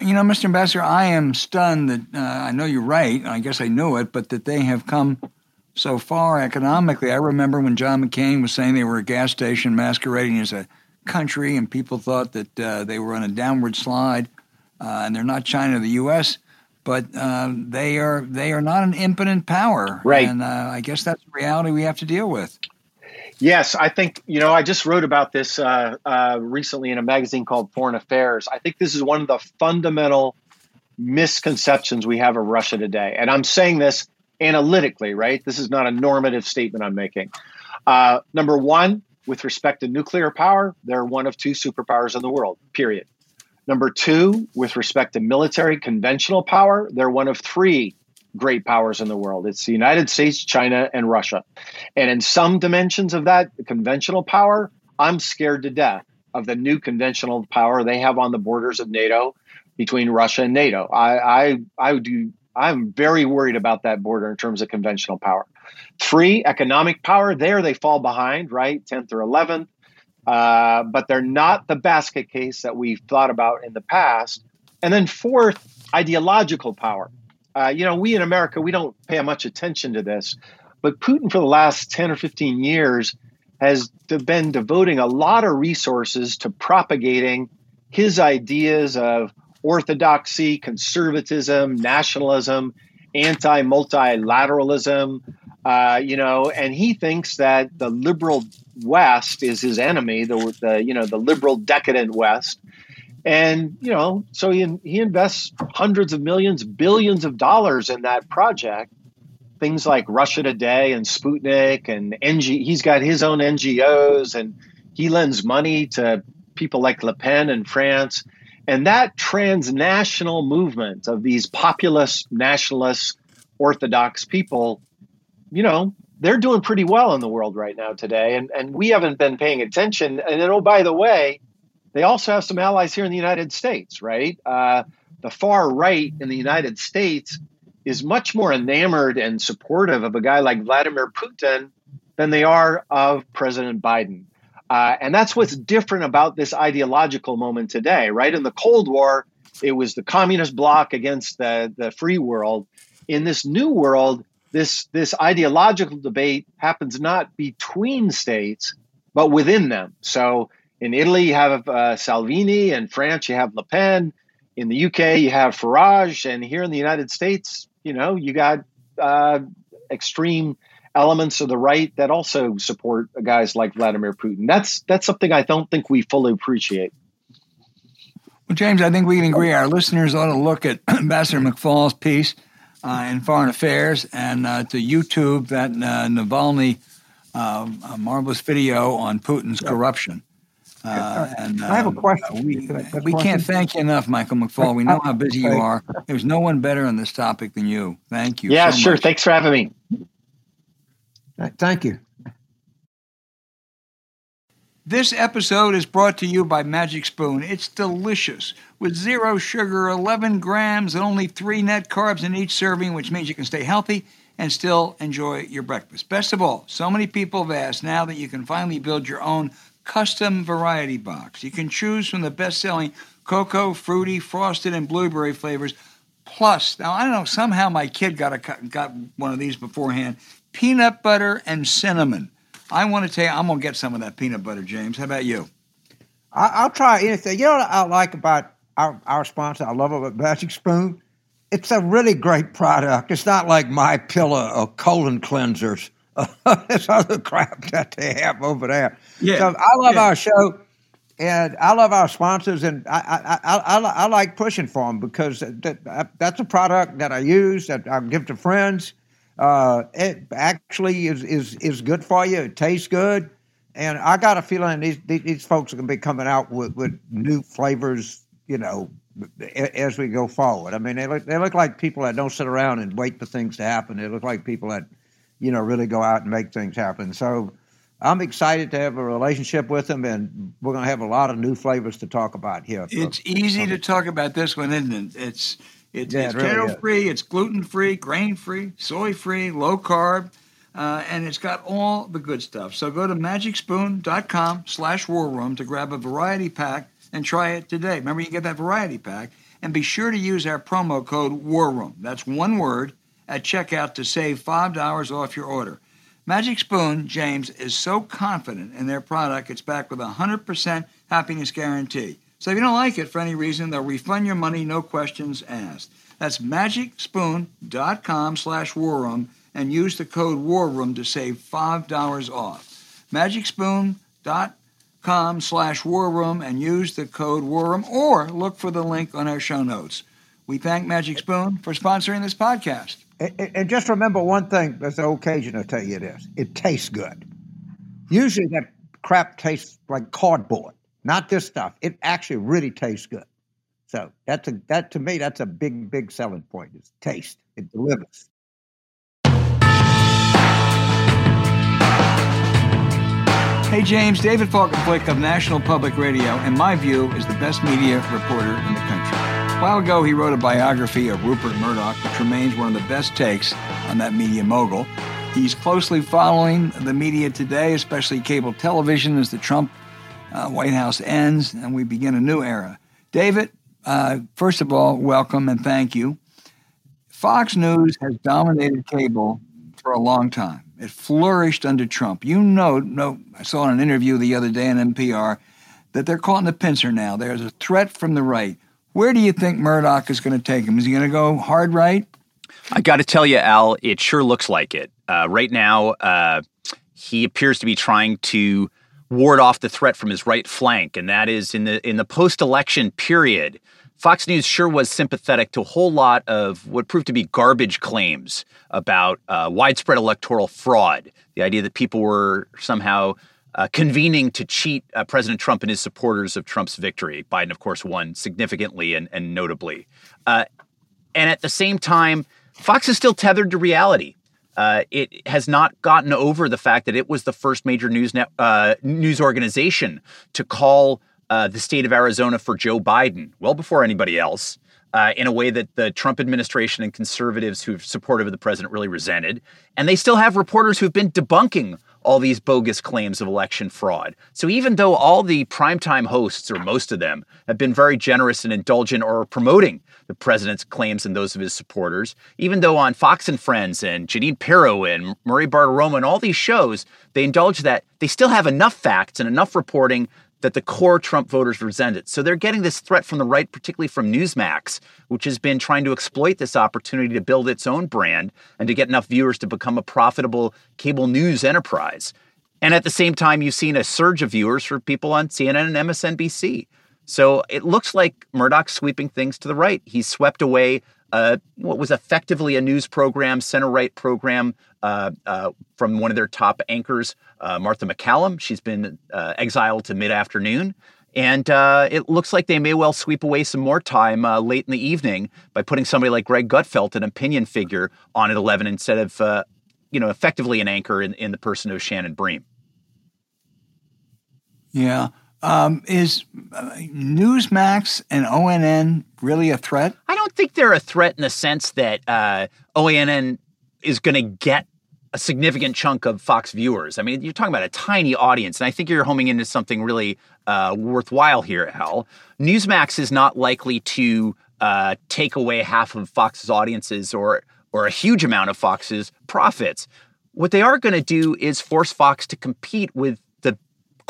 You know, Mr. Ambassador, I am stunned that uh, I know you're right. I guess I knew it, but that they have come so far economically. I remember when John McCain was saying they were a gas station masquerading as a country, and people thought that uh, they were on a downward slide, uh, and they're not China, the U.S but uh, they are they are not an impotent power, right? And uh, I guess that's the reality we have to deal with. Yes, I think you know. I just wrote about this uh, uh, recently in a magazine called Foreign Affairs. I think this is one of the fundamental misconceptions we have of Russia today, and I'm saying this analytically. Right, this is not a normative statement I'm making. Uh, number one, with respect to nuclear power, they're one of two superpowers in the world. Period. Number two, with respect to military conventional power, they're one of three great powers in the world. It's the United States, China, and Russia. And in some dimensions of that conventional power, I'm scared to death of the new conventional power they have on the borders of NATO between Russia and NATO. I I, I do I'm very worried about that border in terms of conventional power. Three, economic power. There they fall behind, right? 10th or 11th. Uh, but they're not the basket case that we've thought about in the past. And then fourth, ideological power. Uh, you know, we in America, we don't pay much attention to this, but Putin for the last 10 or 15 years has been devoting a lot of resources to propagating his ideas of orthodoxy, conservatism, nationalism, anti multilateralism, uh, you know, and he thinks that the liberal West is his enemy, the, the you know the liberal decadent West, and you know, so he he invests hundreds of millions, billions of dollars in that project. Things like Russia Today and Sputnik and NG. He's got his own NGOs, and he lends money to people like Le Pen in France. And that transnational movement of these populist, nationalist, orthodox people you know, they're doing pretty well in the world right now today. And, and we haven't been paying attention. And then, oh, by the way, they also have some allies here in the United States, right? Uh, the far right in the United States is much more enamored and supportive of a guy like Vladimir Putin than they are of President Biden. Uh, and that's what's different about this ideological moment today, right? In the Cold War, it was the communist bloc against the, the free world. In this new world, this this ideological debate happens not between states but within them. So in Italy you have uh, Salvini, in France you have Le Pen, in the UK you have Farage, and here in the United States, you know, you got uh, extreme elements of the right that also support guys like Vladimir Putin. That's that's something I don't think we fully appreciate. Well, James, I think we can agree. Our listeners ought to look at Ambassador McFaul's piece uh, in Foreign Affairs and uh, to YouTube that uh, Navalny uh, marvelous video on Putin's corruption. Uh, and I have a um, question. we, we can't thank you enough, Michael McFaul. We know how busy you are. There's no one better on this topic than you. Thank you. Yeah, so sure. Much. Thanks for having me. Thank you. This episode is brought to you by Magic Spoon. It's delicious with zero sugar, 11 grams, and only three net carbs in each serving, which means you can stay healthy and still enjoy your breakfast. Best of all, so many people have asked now that you can finally build your own custom variety box. You can choose from the best selling cocoa, fruity, frosted, and blueberry flavors. Plus, now I don't know, somehow my kid got, a, got one of these beforehand peanut butter and cinnamon. I want to tell you, I'm going to get some of that peanut butter, James. How about you? I, will try anything. You know what I like about our, our sponsor? I love with Magic Spoon. It's a really great product. It's not like my pillow or colon cleansers. this other crap that they have over there. Yeah. So I love yeah. our show. and I love our sponsors, and I I, I, I, I like pushing for them because that, that's a product that I use that I give to friends. Uh, it actually is, is is good for you. It tastes good, and I got a feeling these these folks are going to be coming out with, with new flavors. You know, as we go forward. I mean, they look they look like people that don't sit around and wait for things to happen. They look like people that you know really go out and make things happen. So I'm excited to have a relationship with them, and we're going to have a lot of new flavors to talk about here. It's easy to talk about this one, isn't it? It's it's, yeah, it's it really keto free, it's gluten free, grain free, soy free, low carb, uh, and it's got all the good stuff. So go to magicspoon.com slash war room to grab a variety pack and try it today. Remember, you get that variety pack, and be sure to use our promo code war room. That's one word at checkout to save $5 off your order. Magic Spoon, James, is so confident in their product, it's backed with a 100% happiness guarantee. So if you don't like it for any reason, they'll refund your money, no questions asked. That's magicspoon.com slash warroom and use the code warroom to save $5 off. magicspoon.com slash warroom and use the code warroom or look for the link on our show notes. We thank Magic Spoon for sponsoring this podcast. And, and just remember one thing, there's no occasion to tell you this. It tastes good. Usually that crap tastes like cardboard. Not this stuff. It actually really tastes good. So that's a that to me that's a big big selling point. Is taste. It delivers. Hey James, David Folkenflik of National Public Radio, in my view, is the best media reporter in the country. While ago, he wrote a biography of Rupert Murdoch, which remains one of the best takes on that media mogul. He's closely following the media today, especially cable television, as the Trump uh, White House ends and we begin a new era. David, uh, first of all, welcome and thank you. Fox News has dominated cable for a long time. It flourished under Trump. You know, no, I saw in an interview the other day on NPR that they're caught in the pincer now. There's a threat from the right. Where do you think Murdoch is going to take him? Is he going to go hard right? I got to tell you, Al, it sure looks like it. Uh, right now, uh, he appears to be trying to ward off the threat from his right flank, and that is in the in the post-election period. Fox News sure was sympathetic to a whole lot of what proved to be garbage claims about uh, widespread electoral fraud. The idea that people were somehow uh, convening to cheat uh, President Trump and his supporters of Trump's victory. Biden, of course, won significantly and, and notably. Uh, and at the same time, Fox is still tethered to reality. Uh, it has not gotten over the fact that it was the first major news uh, news organization to call uh, the state of Arizona for Joe Biden well before anybody else. in a way that the Trump administration and conservatives who've supported the president really resented. And they still have reporters who've been debunking all these bogus claims of election fraud. So even though all the primetime hosts, or most of them, have been very generous and indulgent or promoting the president's claims and those of his supporters, even though on Fox and Friends and Jeanine Pirro and Maria Bartiromo and all these shows, they indulge that, they still have enough facts and enough reporting that the core Trump voters resent it. So they're getting this threat from the right, particularly from Newsmax, which has been trying to exploit this opportunity to build its own brand and to get enough viewers to become a profitable cable news enterprise. And at the same time, you've seen a surge of viewers for people on CNN and MSNBC. So it looks like Murdoch's sweeping things to the right. He's swept away uh, what was effectively a news program, center right program uh, uh, from one of their top anchors, uh, Martha McCallum. She's been uh, exiled to mid afternoon. And it looks like they may well sweep away some more time late in the evening by putting somebody like Greg Gutfeld, an opinion figure, on at 11 instead of, you know, effectively an anchor in, in the person of Shannon Bream. Yeah. Um, is Newsmax and OAN really a threat? I don't think they're a threat in the sense that uh, OAN is going to get a significant chunk of Fox viewers. I mean, you're talking about a tiny audience, and I think you're homing into something really uh, worthwhile here, Al. Newsmax is not likely to uh, take away half of Fox's audiences or or a huge amount of Fox's profits. What they are going to do is force Fox to compete with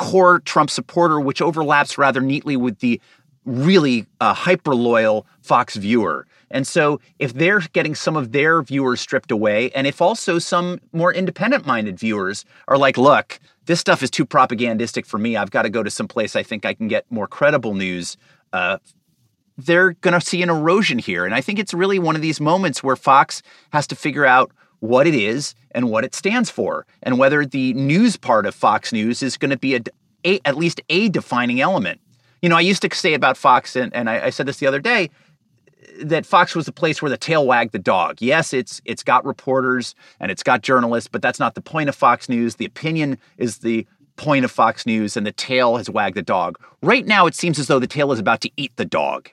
core Trump supporter, which overlaps rather neatly with the really a hyper loyal Fox viewer. And so if they're getting some of their viewers stripped away, and if also some more independent minded viewers are like, look, this stuff is too propagandistic for me, I've got to go to some place I think I can get more credible news. Uh, they're going to see an erosion here. And I think it's really one of these moments where Fox has to figure out what it is and what it stands for, and whether the news part of Fox News is going to be a, a, at least a defining element. You know, I used to say about Fox, and, and I, I said this the other day, that Fox was the place where the tail wagged the dog. Yes, it's it's got reporters and it's got journalists, but that's not the point of Fox News. The opinion is the point of Fox News, and the tail has wagged the dog. Right now, it seems as though the tail is about to eat the dog.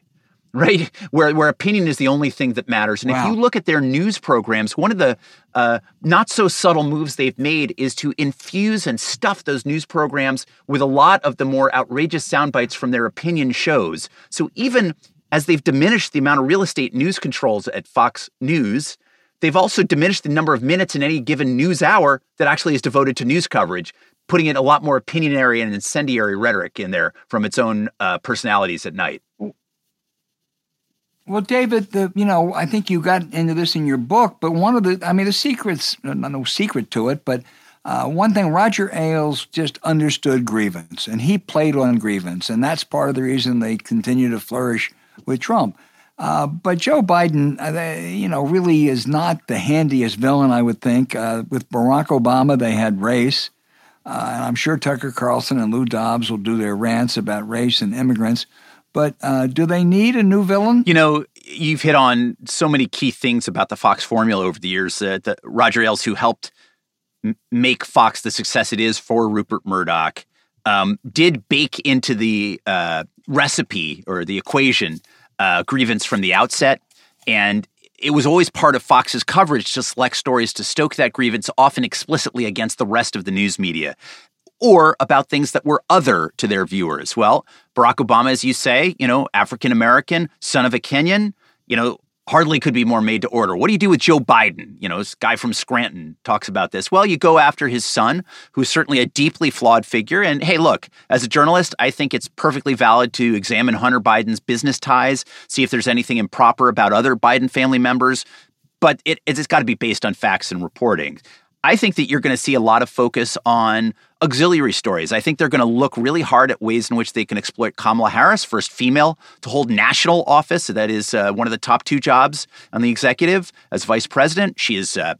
Right, where where opinion is the only thing that matters. And wow. if you look at their news programs, one of the uh, not so subtle moves they've made is to infuse and stuff those news programs with a lot of the more outrageous sound bites from their opinion shows. So even as they've diminished the amount of real estate news controls at Fox News, they've also diminished the number of minutes in any given news hour that actually is devoted to news coverage, putting in a lot more opinionary and incendiary rhetoric in there from its own uh, personalities at night. Well, David, the, you know, I think you got into this in your book, but one of the, I mean, the secrets, no secret to it, but uh, one thing, Roger Ailes just understood grievance, and he played on grievance, and that's part of the reason they continue to flourish with Trump. Uh, but Joe Biden, uh, you know, really is not the handiest villain, I would think. Uh, with Barack Obama, they had race. Uh, and I'm sure Tucker Carlson and Lou Dobbs will do their rants about race and immigrants. But uh, do they need a new villain? You know, you've hit on so many key things about the Fox formula over the years. Uh, the Roger Ailes, who helped m- make Fox the success it is for Rupert Murdoch, um, did bake into the recipe or the equation uh, grievance from the outset. And it was always part of Fox's coverage to select stories to stoke that grievance, often explicitly against the rest of the news media or about things that were other to their viewers. Well, Barack Obama, as you say, you know, African American, son of a Kenyan, you know, hardly could be more made to order. What do you do with Joe Biden? You know, this guy from Scranton talks about this. Well, you go after his son, who's certainly a deeply flawed figure. And hey, look, as a journalist, I think it's perfectly valid to examine Hunter Biden's business ties, see if there's anything improper about other Biden family members. But it, it's got to be based on facts and reporting. I think that you're going to see a lot of focus on auxiliary stories. I think they're going to look really hard at ways in which they can exploit Kamala Harris, first female to hold national office. That is uh, one of the top two jobs on the executive as vice president. She is uh,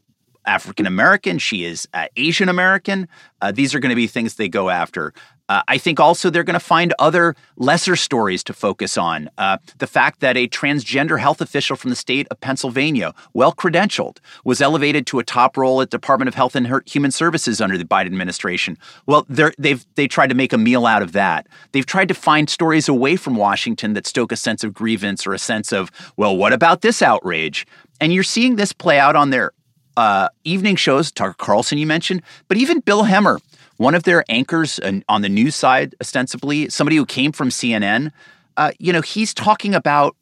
African American. She is uh, Asian American. Uh, these are going to be things they go after. Uh, I think also they're going to find other lesser stories to focus on. Uh, the fact that a transgender health official from the state of Pennsylvania, well credentialed, was elevated to a top role at Department of Health and Human Services under the Biden administration. Well, they've they tried to make a meal out of that. They've tried to find stories away from Washington that stoke a sense of grievance or a sense of, well, what about this outrage? And you're seeing this play out on their uh, evening shows. Tucker Carlson, you mentioned, but even Bill Hemmer one of their anchors on the news side, ostensibly, somebody who came from CNN, uh, you know, he's talking about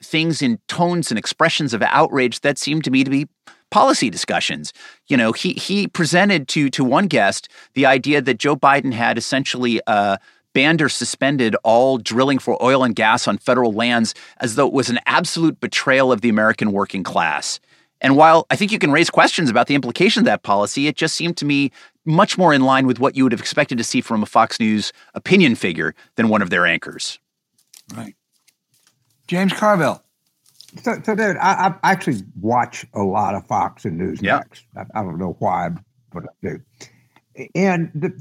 things in tones and expressions of outrage that seem to me to be policy discussions. You know, he he presented to to one guest the idea that Joe Biden had essentially uh, banned or suspended all drilling for oil and gas on federal lands as though it was an absolute betrayal of the American working class. And while I think you can raise questions about the implication of that policy, it just seemed to me much more in line with what you would have expected to see from a Fox News opinion figure than one of their anchors. Right. James Carville. So, so David, I, I actually watch a lot of Fox and Newsmax. Yeah. I, I don't know why, but I do. And the,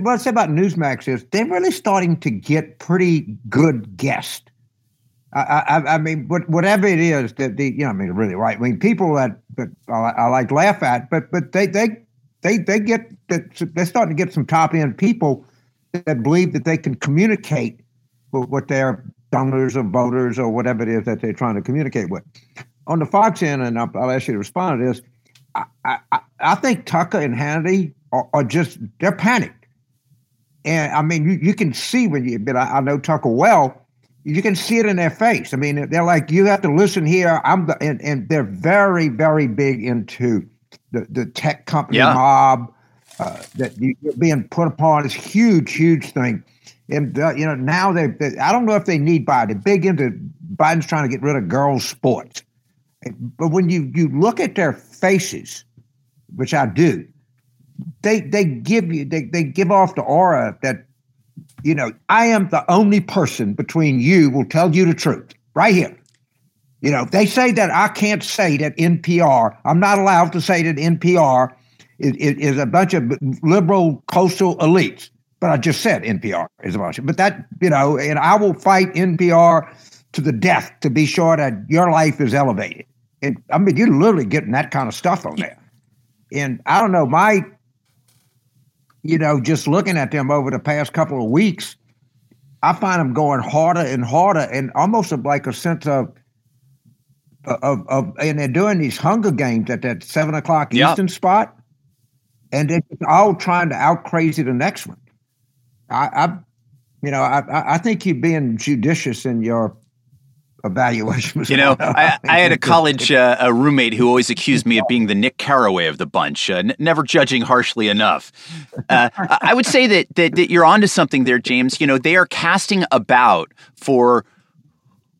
what I say about Newsmax is they're really starting to get pretty good guests. I, I, I mean, whatever it is that the, you know, I mean, really right. I mean, people that, that I, I like laugh at, but but they they they they get they're starting to get some top end people that believe that they can communicate with what their donors or voters or whatever it is that they're trying to communicate with. On the Fox end, and I'll, I'll ask you to respond to this. I, I, I think Tucker and Hannity are, are, just they're panicked, and I mean you, you can see when you. But I, I know Tucker well. You can see it in their face. I mean, they're like, you have to listen here. I'm the, and, and they're very, very big into the, the tech company yeah. mob uh, that you, are being put upon is huge, huge thing. And uh, you know now they, they, I don't know if they need Biden. Big into Biden's trying to get rid of girls' sports, but when you you look at their faces, which I do, they they give you they they give off the aura that you know I am the only person between you will tell you the truth right here. You know they say that I can't say that NPR. I'm not allowed to say that NPR is, is a bunch of liberal coastal elites. But I just said NPR is a bunch. But that, you know, and I will fight NPR to the death to be sure that your life is elevated. And I mean, you're literally getting that kind of stuff on there. And I don't know, my, you know, just looking at them over the past couple of weeks, I find them going harder and harder and almost like a sense of, of, of and they're doing these Hunger Games at that seven o'clock yep. Eastern spot, and they're all trying to out crazy the next one. I, I you know, I, I think you're being judicious in your evaluation. You know, I, I, had a college uh, a roommate who always accused me of being the Nick Carraway of the bunch, uh, n- never judging harshly enough. Uh, I would say that, that that you're onto something there, James. You know, they are casting about for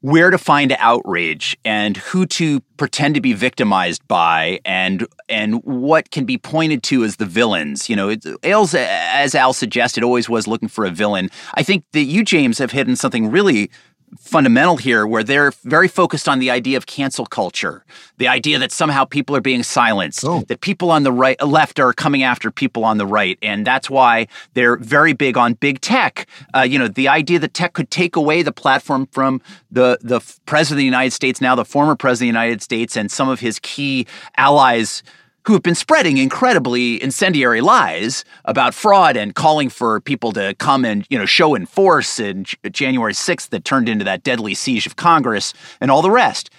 where to find outrage and who to pretend to be victimized by and and what can be pointed to as the villains. You know Ailes as Al suggested always was looking for a villain. I think that you James have hidden something really fundamental here where they're very focused on the idea of cancel culture the idea that somehow people are being silenced oh. that people on the right left are coming after people on the right and that's why they're very big on big tech uh, you know the idea that tech could take away the platform from the the president of the united states now the former president of the united states and some of his key allies who have been spreading incredibly incendiary lies about fraud and calling for people to come and you know show in force in January 6th that turned into that deadly siege of Congress and all the rest.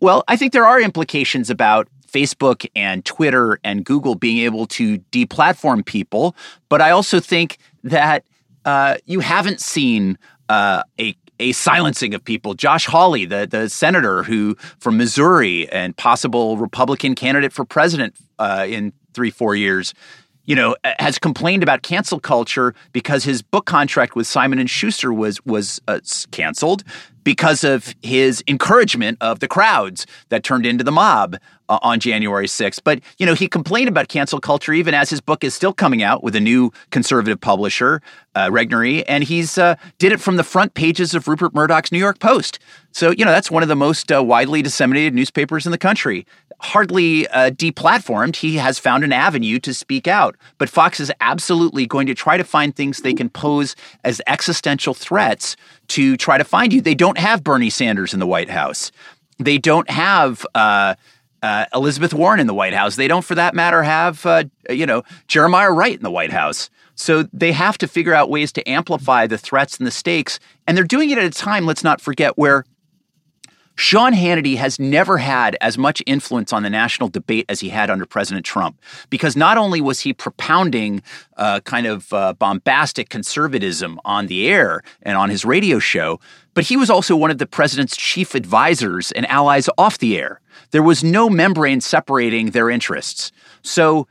Well, I think there are implications about Facebook and Twitter and Google being able to deplatform people, but I also think that uh, you haven't seen uh, a a silencing of people. Josh Hawley, the, the senator who from Missouri and possible Republican candidate for president uh, in three, four years, you know, has complained about cancel culture because his book contract with Simon and Schuster was was uh, canceled because of his encouragement of the crowds that turned into the mob uh, on January 6th. But, you know, he complained about cancel culture even as his book is still coming out with a new conservative publisher, uh, Regnery, and he's uh, did it from the front pages of Rupert Murdoch's New York Post. So, you know, that's one of the most uh, widely disseminated newspapers in the country hardly uh, deplatformed, he has found an avenue to speak out. But Fox is absolutely going to try to find things they can pose as existential threats to try to find you. They don't have Bernie Sanders in the White House. They don't have uh, uh, Elizabeth Warren in the White House. They don't, for that matter, have uh, you know Jeremiah Wright in the White House. So they have to figure out ways to amplify the threats and the stakes, and they're doing it at a time. Let's not forget where Sean Hannity has never had as much influence on the national debate as he had under President Trump, because not only was he propounding uh, kind of uh, bombastic conservatism on the air and on his radio show, but he was also one of the president's chief advisors and allies off the air. There was no membrane separating their interests. So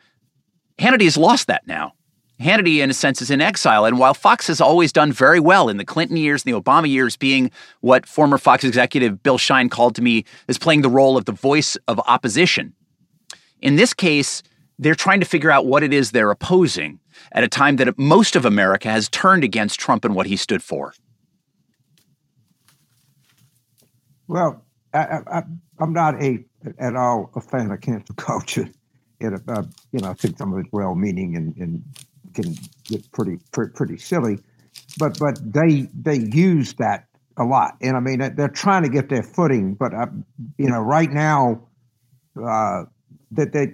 Hannity has lost that now. Hannity, in a sense, is in exile. And while Fox has always done very well in the Clinton years and the Obama years, being what former Fox executive Bill Shine called to me as playing the role of the voice of opposition, in this case, they're trying to figure out what it is they're opposing at a time that most of America has turned against Trump and what he stood for. Well, I, am not a at all a fan of cancel culture. It, uh, you know, I think some of it's well-meaning and, and can get pretty pretty, pretty silly, but but they they use that a lot, and I mean they're trying to get their footing. But uh, you know, right now, uh, that they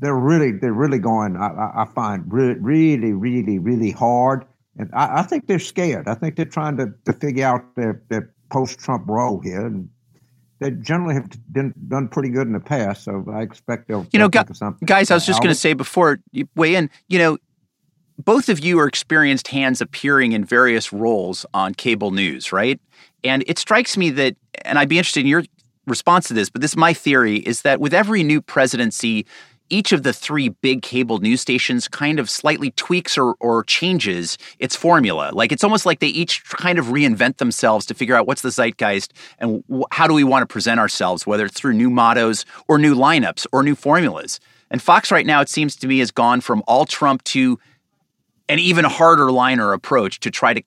they're really they're really going. I, I find really really really really hard, and I, I, think they're scared. I think they're trying to, to figure out their their post Trump role here, and they generally have been, done pretty good in the past. So I expect they'll. You know, gu- guys, I was just going to say before you weigh in. You know, both of you are experienced hands appearing in various roles on cable news, right? And it strikes me that, and I'd be interested in your response to this, but this is my theory, is that with every new presidency, each of the three big cable news stations kind of slightly tweaks or, or changes its formula. Like it's almost like they each kind of reinvent themselves to figure out what's the zeitgeist and how do we want to present ourselves, whether it's through new mottos or new lineups or new formulas. And Fox right now, it seems to me, has gone from all Trump to an even harder liner approach to try to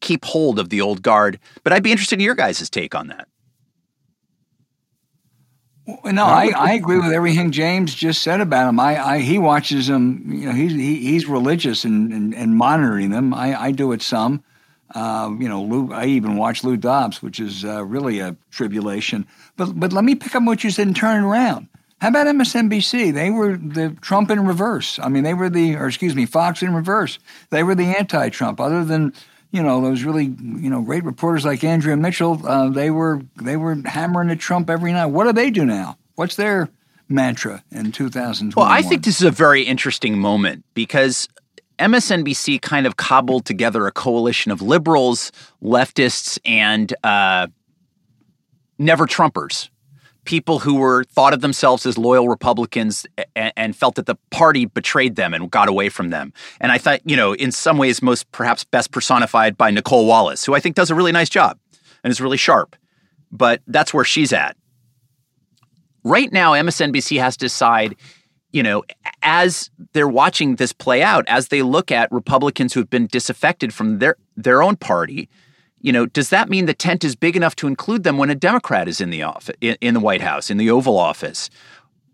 keep hold of the old guard. But I'd be interested in your guys' take on that. No, I, I agree with everything James just said about him. I, I he watches them. You know, he's he, he's religious and and, and monitoring them. I, I do it some. Uh, you know, Lou, I even watch Lou Dobbs, which is uh, really a tribulation. But but let me pick up what you said and turn it around. How about MSNBC? They were the Trump in reverse. I mean, they were the, or excuse me, Fox in reverse. They were the anti-Trump. Other than you know those really you know great reporters like Andrea Mitchell, uh, they were they were hammering at Trump every night. What do they do now? What's their mantra in 2020? Well, I think this is a very interesting moment because MSNBC kind of cobbled together a coalition of liberals, leftists, and uh, never Trumpers people who were thought of themselves as loyal Republicans and, and, felt that the party betrayed them and got away from them. And I thought, you know, in some ways, most perhaps best personified by Nicolle Wallace, who I think does a really nice job and is really sharp. But that's where she's at. Right now, MSNBC has to decide, you know, as they're watching this play out, as they look at Republicans who have been disaffected from their their own party you know, does that mean the tent is big enough to include them when a Democrat is in the office, in, the White House, in the Oval Office?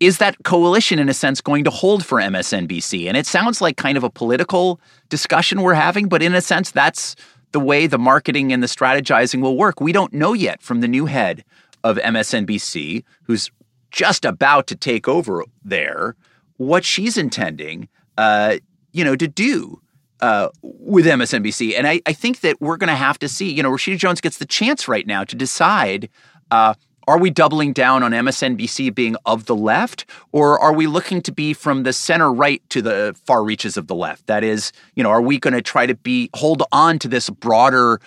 Is that coalition, in a sense, going to hold for MSNBC? And it sounds like kind of a political discussion we're having, but in a sense, that's the way the marketing and the strategizing will work. We don't know yet from the new head of MSNBC, who's just about to take over there, what she's intending, uh, you know, to do uh, with MSNBC. And I, I think that we're going to have to see, you know, Rashida Jones gets the chance right now to decide uh, are we doubling down on MSNBC being of the left, or are we looking to be from the center right to the far reaches of the left? That is, you know, are we going to try to be hold on to this broader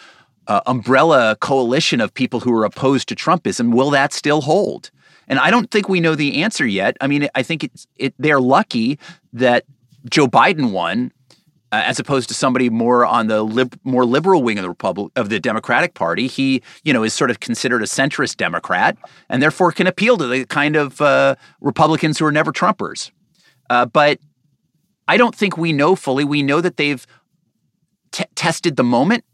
uh, umbrella coalition of people who are opposed to Trumpism? Will that still hold? And I don't think we know the answer yet. I mean, I think it's it, they're lucky that Joe Biden won uh, as opposed to somebody more on the lib- more liberal wing of the Republic of the Democratic Party. He, you know, is sort of considered a centrist Democrat, and therefore can appeal to the kind of uh, Republicans who are never Trumpers. Uh, but I don't think we know fully. We know that they've t- tested the moment.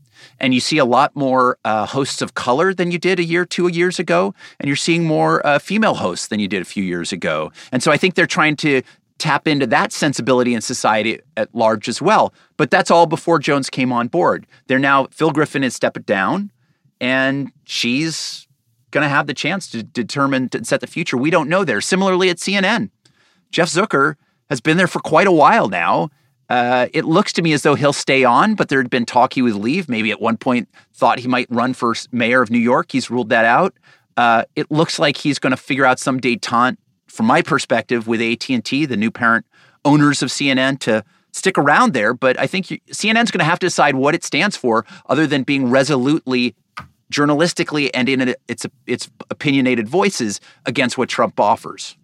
And you see a lot more uh, hosts of color than you did a year, two years ago, and you're seeing more uh, female hosts than you did a few years ago. And so I think they're trying to tap into that sensibility in society at large as well. But that's all before Jones came on board. They're now, Phil Griffin has stepped down, and she's going to have the chance to determine and set the future. We don't know there. Similarly at CNN, Jeff Zucker has been there for quite a while now. Uh, it looks to me as though he'll stay on, but there had been talk he would leave. Maybe at one point thought he might run for mayor of New York. He's ruled that out. Uh, it looks like he's going to figure out some detente from my perspective, with AT&T, the new parent owners of CNN, to stick around there. But I think CNN's going to have to decide what it stands for, other than being resolutely, journalistically, and in its its opinionated voices against what Trump offers.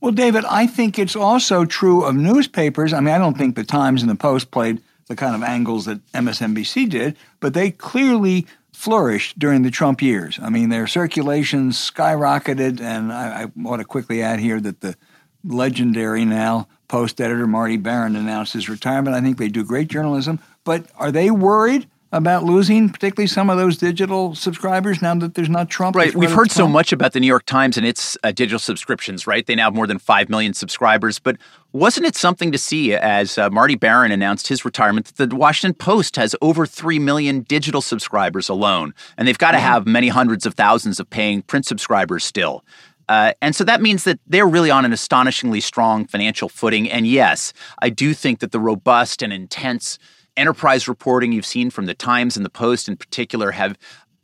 Well, David, I think it's also true of newspapers. I mean, I don't think the Times and the Post played the kind of angles that MSNBC did, but they clearly flourished during the Trump years. I mean, their circulation skyrocketed, and I, I want to quickly add here that the legendary now Post editor Marty Baron announced his retirement. I think they do great journalism, but are they worried about losing, particularly some of those digital subscribers now that there's not Trump? Right. We've heard so much about the New York Times and its uh, digital subscriptions, right? They now have more than 5 million subscribers. But wasn't it something to see as uh, Marty Baron announced his retirement that the Washington Post has over 3 million digital subscribers alone? And they've got to have many hundreds of thousands of paying print subscribers still. Uh, and so that means that they're really on an astonishingly strong financial footing. And yes, I do think that the robust and intense enterprise reporting you've seen from the Times and the Post in particular have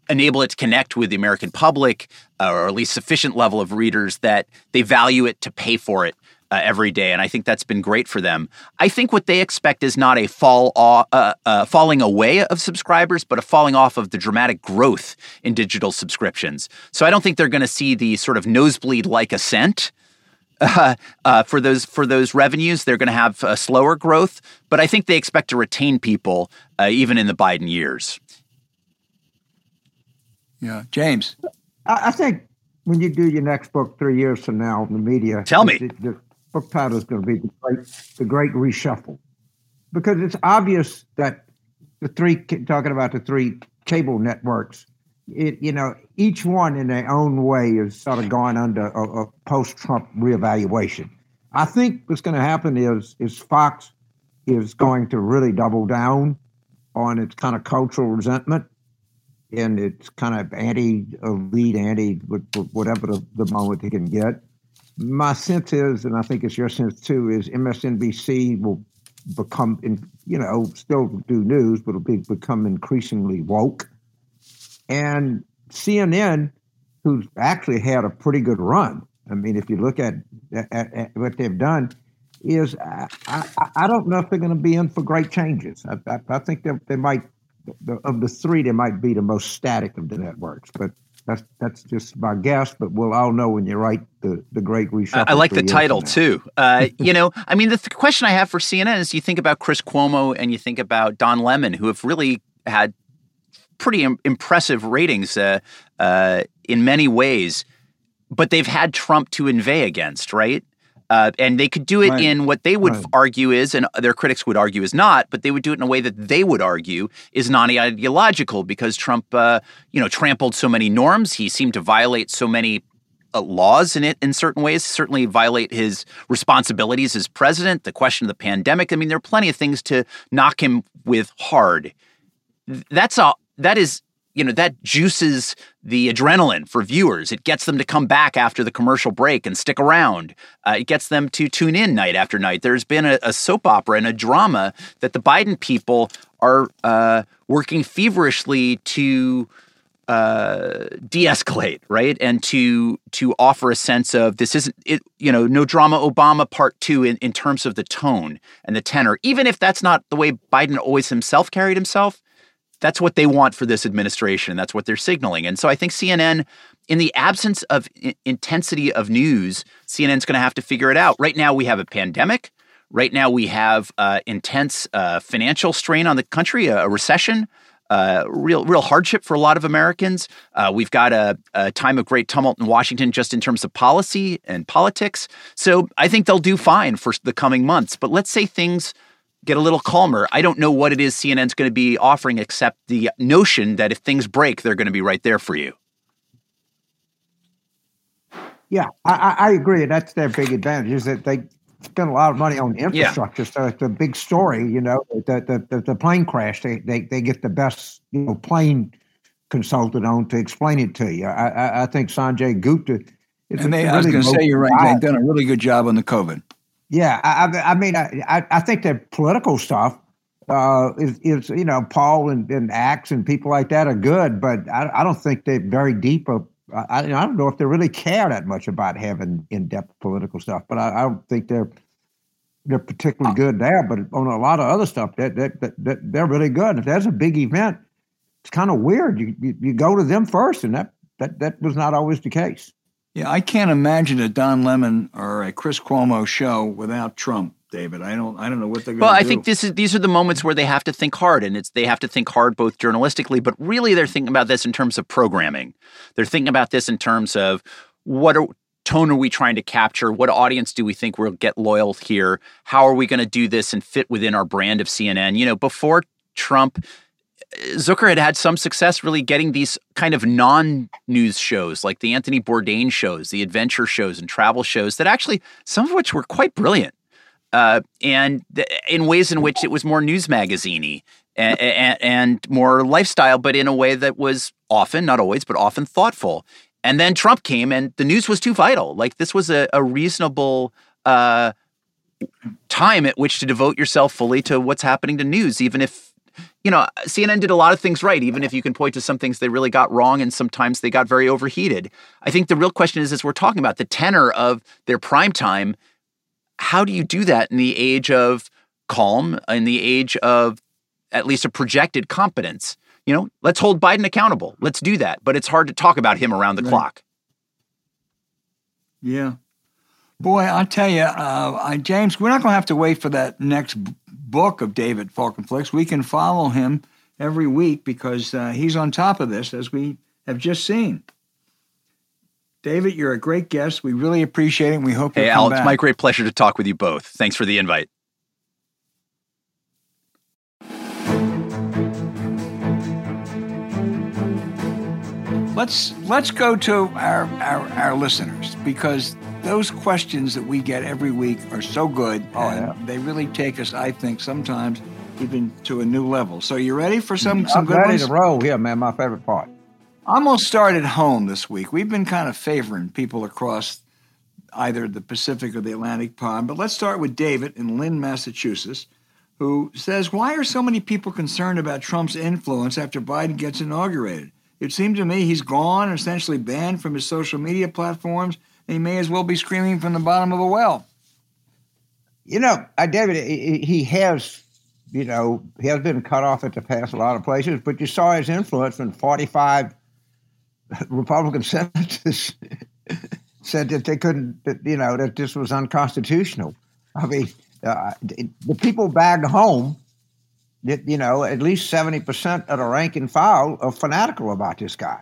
enabled it to connect with the American public, uh, or at least sufficient level of readers that they value it to pay for it. Uh, every day, and I think that's been great for them. I think what they expect is not a fall off, uh, uh, falling away of subscribers, but a falling off of the dramatic growth in digital subscriptions. So I don't think they're going to see the sort of nosebleed like ascent uh, uh, for those for those revenues. They're going to have a slower growth, but I think they expect to retain people uh, even in the Biden years. Yeah, James. I, I, think when you do your next book three years from now in the media, tell me the, the book title is going to be the great, the great reshuffle because it's obvious that the three talking about the three cable networks it, you know, each one in their own way is sort of going under a, a post-Trump reevaluation. I think what's going to happen is is Fox is going to really double down on its kind of cultural resentment and its kind of anti-elite, anti uh, whatever the, the moment they can get. My sense is, and I think it's your sense too, is MSNBC will become, you know, still do news, but it'll be, become increasingly woke and CNN, who's actually had a pretty good run. I mean, if you look at, at, at what they've done, is I, I, I, don't know if they're going to be in for great changes. I, I, I think they, they might, the, of the three, they might be the most static of the networks. But that's that's just my guess. But we'll all know when you write the the great reshuffle. I like the title too. Uh, you know, I mean, the th- question I have for CNN is: you think about Chris Cuomo and you think about Don Lemon, who have really had pretty Im- impressive ratings uh, uh, in many ways, but they've had Trump to inveigh against, right? Uh, and they could do it right. in what they would right. argue is, and their critics would argue is not, but they would do it in a way that they would argue is non-ideological because Trump, uh, you know, trampled so many norms. He seemed to violate so many uh, laws in it in certain ways. Certainly violate his responsibilities as president. The question of the pandemic. I mean, there are plenty of things to knock him with hard. That's a that is you know that juices the adrenaline for viewers. It gets them to come back after the commercial break and stick around. Uh, it gets them to tune in night after night. There's been a, a soap opera and a drama that the biden people are uh, working feverishly to uh, de-escalate right? And to to offer a sense of this isn't it you know no drama obama part two in, in terms of the tone and the tenor even if that's not the way biden always himself carried himself that's what they want for this administration. That's what they're signaling. And so I think CNN, in the absence of I- intensity of news, CNN's going to have to figure it out. Right now, we have a pandemic. Right now, we have uh, intense uh, financial strain on the country, a, a recession. Uh, real, real hardship for a lot of Americans. Uh, we've got a, a, time of great tumult in Washington, just in terms of policy and politics. So I think they'll do fine for the coming months. But let's say things get a little calmer. I don't know what it is CNN's going to be offering except the notion that if things break, they're going to be right there for you. Yeah, I, I agree. That's their big advantage is that they spend a lot of money on infrastructure. Yeah. So it's a big story, you know, the, the, the, the, plane crash, they, they, they get the best, you know, plane consultant on to explain it to you. I, I, I think Sanjay Gupta. and they, really I was going to say, you're right. They've done a really good job on the COVID. Yeah, I, I mean, I, I think that political stuff uh, is, is, you know, Paul and, and and people like that are good, but I, I don't think they're very deep. Of, I, I don't know if they really care that much about having in-depth political stuff, but I, I don't think they're they're particularly good there. But on a lot of other stuff, that that, that, that they're really good. If there's a big event, it's kind of weird. You, you you go to them first, and that that that was not always the case. Yeah, I can't imagine a Don Lemon or a Chris Cuomo show without Trump. David, I don't, I don't know what they're going to do. well, do. I think this is these are the moments where they have to think hard, and it's they have to think hard both journalistically, but really they're thinking about this in terms of programming. They're thinking about this in terms of what are, tone are we trying to capture? What audience do we think will get loyal here? How are we going to do this and fit within our brand of CNN? You know, before Trump Zucker had had some success really getting these kind of non-news shows like the Anthony Bourdain shows, the adventure shows and travel shows that actually some of which were quite brilliant. Uh, and th- in ways in which it was more news magaziney and, and, and, more lifestyle, but in a way that was often, not always, but often thoughtful. And then Trump came, and the news was too vital. Like this was a, a reasonable uh, time at which to devote yourself fully to what's happening to news, even if you know, CNN did a lot of things right, even if you can point to some things they really got wrong and sometimes they got very overheated. I think the real question is, as we're talking about the tenor of their prime time, how do you do that in the age of calm, in the age of at least a projected competence? You know, let's hold Biden accountable. Let's do that. But it's hard to talk about him around the right. clock. Yeah. Boy, I'll tell you, uh, I, James, we're not going to have to wait for that next book of David Folkenflik's. We can follow him every week because uh, he's on top of this, as we have just seen. David, you're a great guest. We really appreciate it. And we hope hey, Al, back. it's my great pleasure to talk with you both. Thanks for the invite. Let's let's go to our, our, our listeners because those questions that we get every week are so good oh, and yeah. they really take us, I think, sometimes even to a new level. So you ready for some some I'm good ready ones? to roll here, man. My favorite part. I'm gonna start at home this week. We've been kind of favoring people across either the Pacific or the Atlantic pond, but let's start with David in Lynn, Massachusetts, who says, "Why are so many people concerned about Trump's influence after Biden gets inaugurated? It seemed to me he's gone, essentially banned from his social media platforms, he may as well be screaming from the bottom of a well." You know, uh, David, he, has, you know, he has been cut off at the pass a lot of places, but you saw his influence when 45 Republican senators said that they couldn't, that, you know, that this was unconstitutional. I mean, uh, the people back home, that, you know, at least 70% of the rank and file are fanatical about this guy.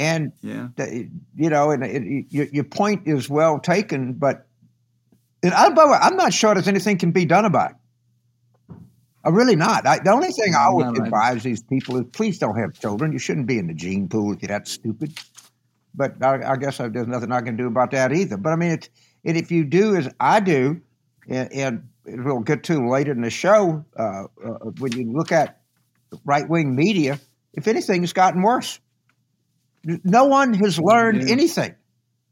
And, Yeah. the, you know, and it, it, your, your point is well taken, but and I, by the way, I'm not sure there's anything can be done about it. I'm really not. I, the only thing I would No, right. advise these people is please don't have children. You shouldn't be in the gene pool if you're that stupid. But I, I guess I, there's nothing I can do about that either. But I mean, it, and if you do as I do, and, and we'll get to later in the show, uh, uh, when you look at right wing media, if anything, it's gotten worse. No one has learned Yeah. anything.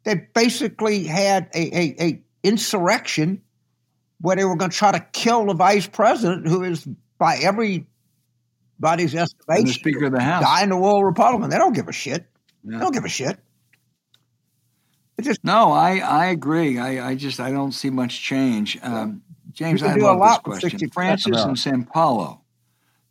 They basically had a, a, a insurrection where they were going to try to kill the vice president, who is by everybody's And the Speaker of the House. dying the world Republican. They don't give a shit. Yeah. They don't give a shit. It just No, I, I agree. I, I just I don't see much change. Um, James, I do a love lot this question. 60% Francis in Sao Paulo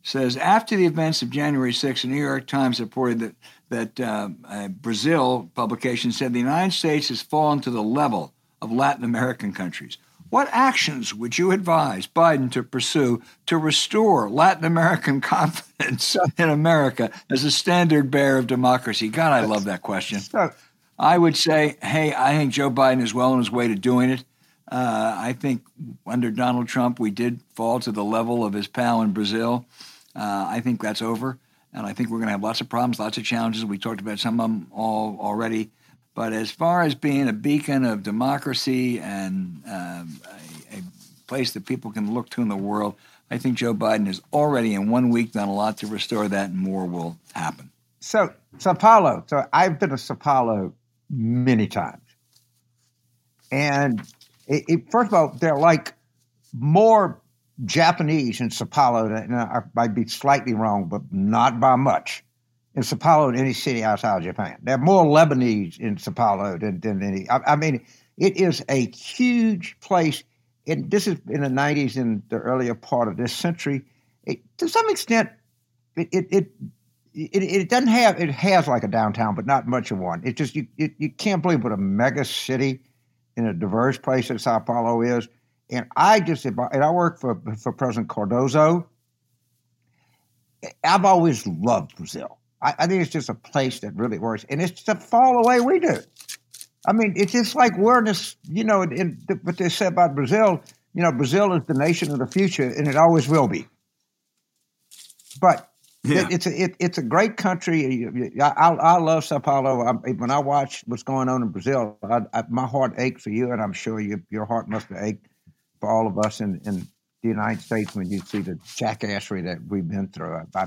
says after the events of January 6th, the New York Times reported that that uh, a Brazil publication said the United States has fallen to the level of Latin American countries. What actions would you advise Biden to pursue to restore Latin American confidence in America as a standard bearer of democracy? God, I love that question. I would say, hey, I think Joe Biden is well on his way to doing it. Uh, I think under Donald Trump, we did fall to the level of his pal in Brazil. Uh, I think that's over. And I think we're going to have lots of problems, lots of challenges. We talked about some of them all already. But as far as being a beacon of democracy and um, a, a place that people can look to in the world, I think Joe Biden has already in one week done a lot to restore that, and more will happen. So Sao Paulo. So I've been to Sao Paulo many times, and it, it, first of all, they're like more Japanese in Sao Paulo. Than, I might be slightly wrong, but not by much. In Sao Paulo, than any city outside of Japan, there are more Lebanese in Sao Paulo than, than any. I, I mean, it is a huge place. And this is in the '90s, in the earlier part of this century. It, to some extent, it, it, it it, it doesn't have it has like a downtown, but not much of one. It just you you, you can't believe what a mega city in a diverse place that Sao Paulo is. And I just and I work for for President Cardoso. I've always loved Brazil. I, I think it's just a place that really works, and it's to fall away we do. I mean, it's just like we're in this, you know, in, in what they say about Brazil. You know, Brazil is the nation of the future, and it always will be. But Yeah. it, it's a it, it's a great country. I, I, I love Sao Paulo. I, when I watch what's going on in Brazil, I, I, my heart aches for you, and I'm sure you, your heart must have ached for all of us in, in the United States when you see the jackassery that we've been through. I, I,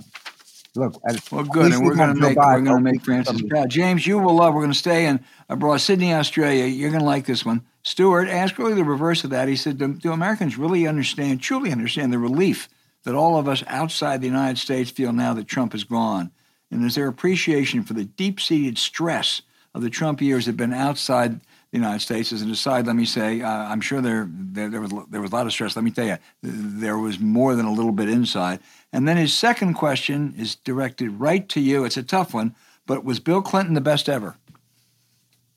look, at, Well, good, and we we're going to make we're going to make Francis proud. James, you will love. We're going to stay in abroad, Sydney, Australia. You're going to like this one. Stuart asked really the reverse of that. He said, "Do, do Americans really understand, truly understand, the relief that all of us outside the United States feel now that Trump is gone? And is there appreciation for the deep-seated stress of the Trump years that have been outside?" The United States. As an aside, let me say, uh, I'm sure there, there there was there was a lot of stress. Let me tell you, there was more than a little bit inside. And then his second question is directed right to you. It's a tough one, but was Bill Clinton the best ever?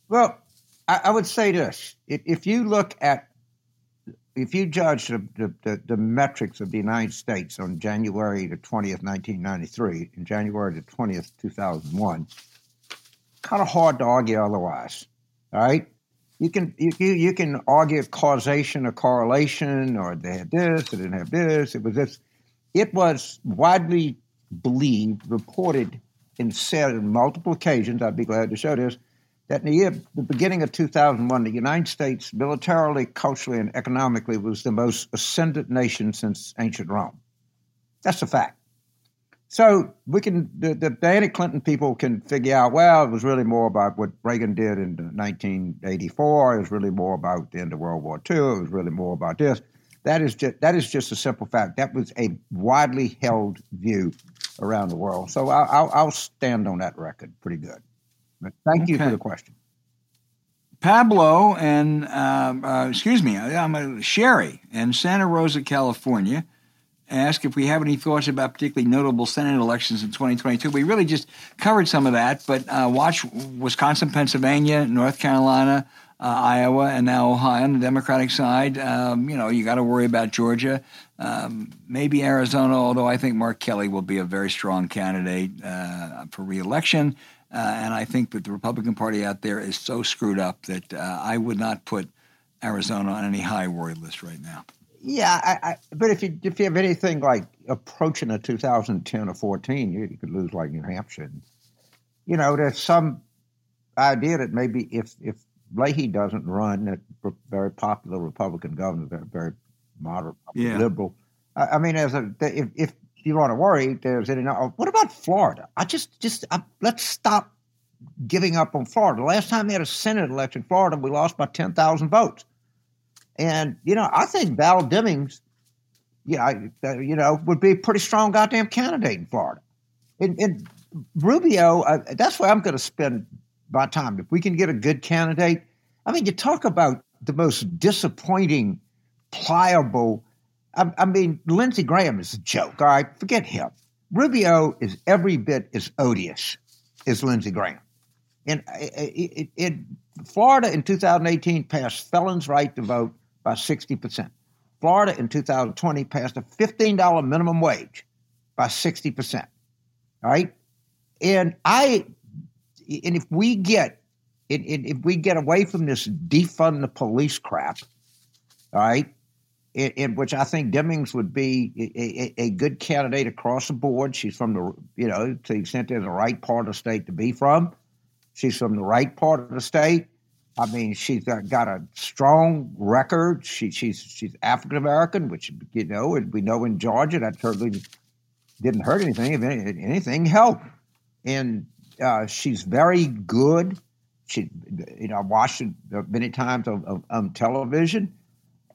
Well, I, I would say this: if, if, you look at, if you judge the, the, the, metrics of the United States on January the twentieth, nineteen ninety three, and January the twentieth, two thousand one, kind of hard to argue otherwise. All right, you can you, you can argue causation or correlation, or they had this, they didn't have this. It was this. It was widely believed, reported, and said on multiple occasions. I'd be glad to show this that in the year, the beginning of 2001, the United States, militarily, culturally, and economically, was the most ascendant nation since ancient Rome. That's a fact. So we can, the, the Andy Clinton people can figure out, well, it was really more about what Reagan did in 1984. It was really more about the end of World War II. It was really more about this. That is just that is just a simple fact. That was a widely held view around the world. So I'll, I'll, I'll stand on that record pretty good. But thank okay. you for the question. Pablo and uh, uh, excuse me, I'm a Sherry in Santa Rosa, California. Ask if we have any thoughts about particularly notable Senate elections in 2022. We really just covered some of that, but uh, watch Wisconsin, Pennsylvania, North Carolina, uh, Iowa, and now Ohio on the Democratic side. Um, you know, you got to worry about Georgia, um, maybe Arizona, although I think Mark Kelly will be a very strong candidate uh, for reelection. Uh, and I think that the Republican Party out there is so screwed up that uh, I would not put Arizona on any high worry list right now. Yeah, I, I, but if you if you have anything like approaching a 2010 or 14, you, you could lose like New Hampshire. You know, there's some idea that maybe if if Leahy doesn't run, that very popular Republican governor, very, very moderate, yeah. liberal. I, I mean, as a if, if you want to worry, there's any. Oh, what about Florida? I just, just I, let's stop giving up on Florida. The last time they had a Senate election in Florida, we lost by 10,000 votes. And, you know, I think Val Demings, yeah, uh, you know, would be a pretty strong goddamn candidate in Florida. And, and Rubio, uh, that's where I'm going to spend my time. If we can get a good candidate, I mean, you talk about the most disappointing, pliable, I, I mean, Lindsey Graham is a joke. All right, forget him. Rubio is every bit as odious as Lindsey Graham. In, in, uh, uh, in Florida in 2018 passed felons' right to vote by 60%. Florida in 2020 passed a $15 minimum wage by 60%. All right. And I, and if we get, if we get away from this defund the police crap, all right, in, in, which I think Demings would be a, a, a, good candidate across the board. She's from the, you know, to the extent they're the right part of the state to be from. She's from the right part of the state. I mean, she's got, got a strong record. She, she's she's African American, which you know, we know in Georgia that certainly didn't hurt anything. If anything, helped. And uh, she's very good. She, you know, I watched it many times on, on television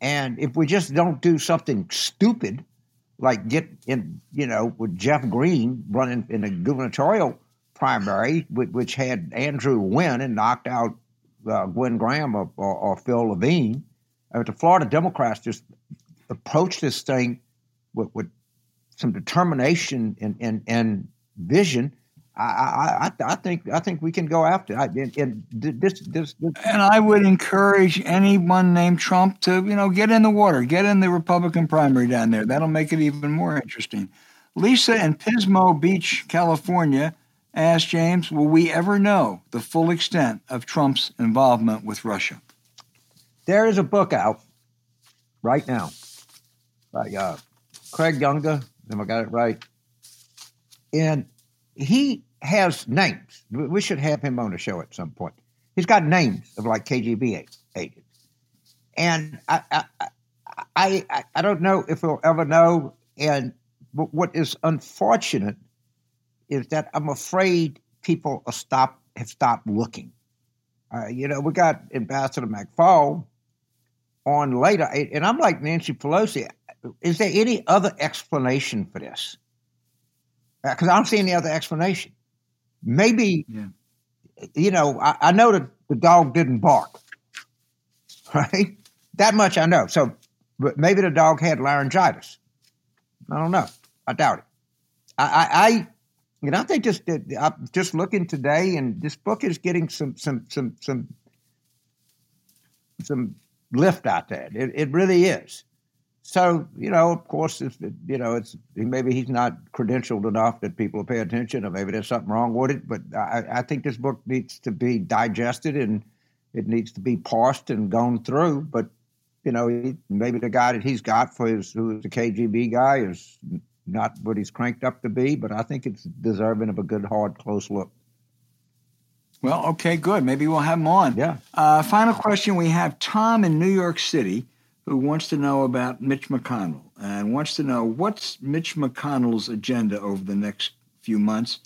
and if we just don't do something stupid, like get in, you know, with Jeff Greene running in the gubernatorial primary, which had Andrew win and knocked out uh, Gwen Graham or, or, or Phil Levine, uh, the Florida Democrats just approached this thing with, with some determination and, and, and vision I, I, I think I think we can go after. I, and, and this, this, this, and I would encourage anyone named Trump to you know get in the water, get in the Republican primary down there. That'll make it even more interesting. Lisa in Pismo Beach, California, asked James, "Will we ever know the full extent of Trump's involvement with Russia?" There is a book out right now by uh, Craig Unger. If I got it right, and he has names. We should have him on the show at some point. He's got names of like KGB agents, and I I, I, I don't know if we'll ever know. And what is unfortunate is that I'm afraid people are stop have stopped looking. Uh, you know, we got Ambassador McFaul on later, and I'm like Nancy Pelosi. Is there any other explanation for this? Because uh, I don't see any other explanation. Maybe, yeah. you know, I, I know that the dog didn't bark, right? That much I know. So but maybe the dog had laryngitis. I don't know. I doubt it. I, I, I you know, I just I'm just looking today, and this book is getting some some some some some lift out there. It, it really is. So you know, of course, if it, you know, it's maybe he's not credentialed enough that people pay attention, or maybe there's something wrong with it. But I, I think this book needs to be digested and it needs to be parsed and gone through. But you know, maybe the guy that he's got for his who's the KGB guy is not what he's cranked up to be. But I think it's deserving of a good, hard, close look. Well, okay, good. Maybe we'll have him on. Yeah. Uh, final question: We have Tom in New York City who wants to know about Mitch McConnell and wants to know what's Mitch McConnell's agenda over the next few months.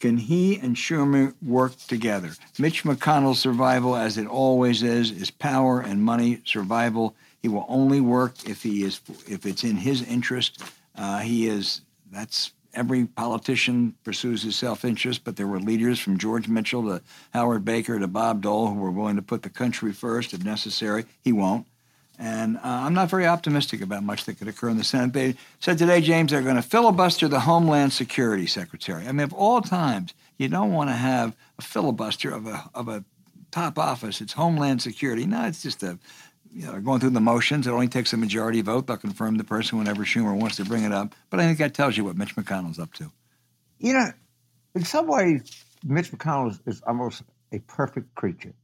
Can he and Schumer work together? Mitch McConnell's survival, as it always is, is power and money survival. He will only work if he is if it's in his interest. Uh, he is that's every politician pursues his self-interest, but there were leaders from George Mitchell to Howard Baker to Bob Dole who were willing to put the country first if necessary. He won't. And uh, I'm not very optimistic about much that could occur in the Senate. They said today, James, they're going to filibuster the Homeland Security Secretary. I mean, of all times, you don't want to have a filibuster of a, of a top office. It's Homeland Security. No, it's just a, you know, going through the motions. It only takes a majority vote. They'll confirm the person whenever Schumer wants to bring it up. But I think that tells you what Mitch McConnell's up to. You know, in some ways, Mitch McConnell is, is almost a perfect creature.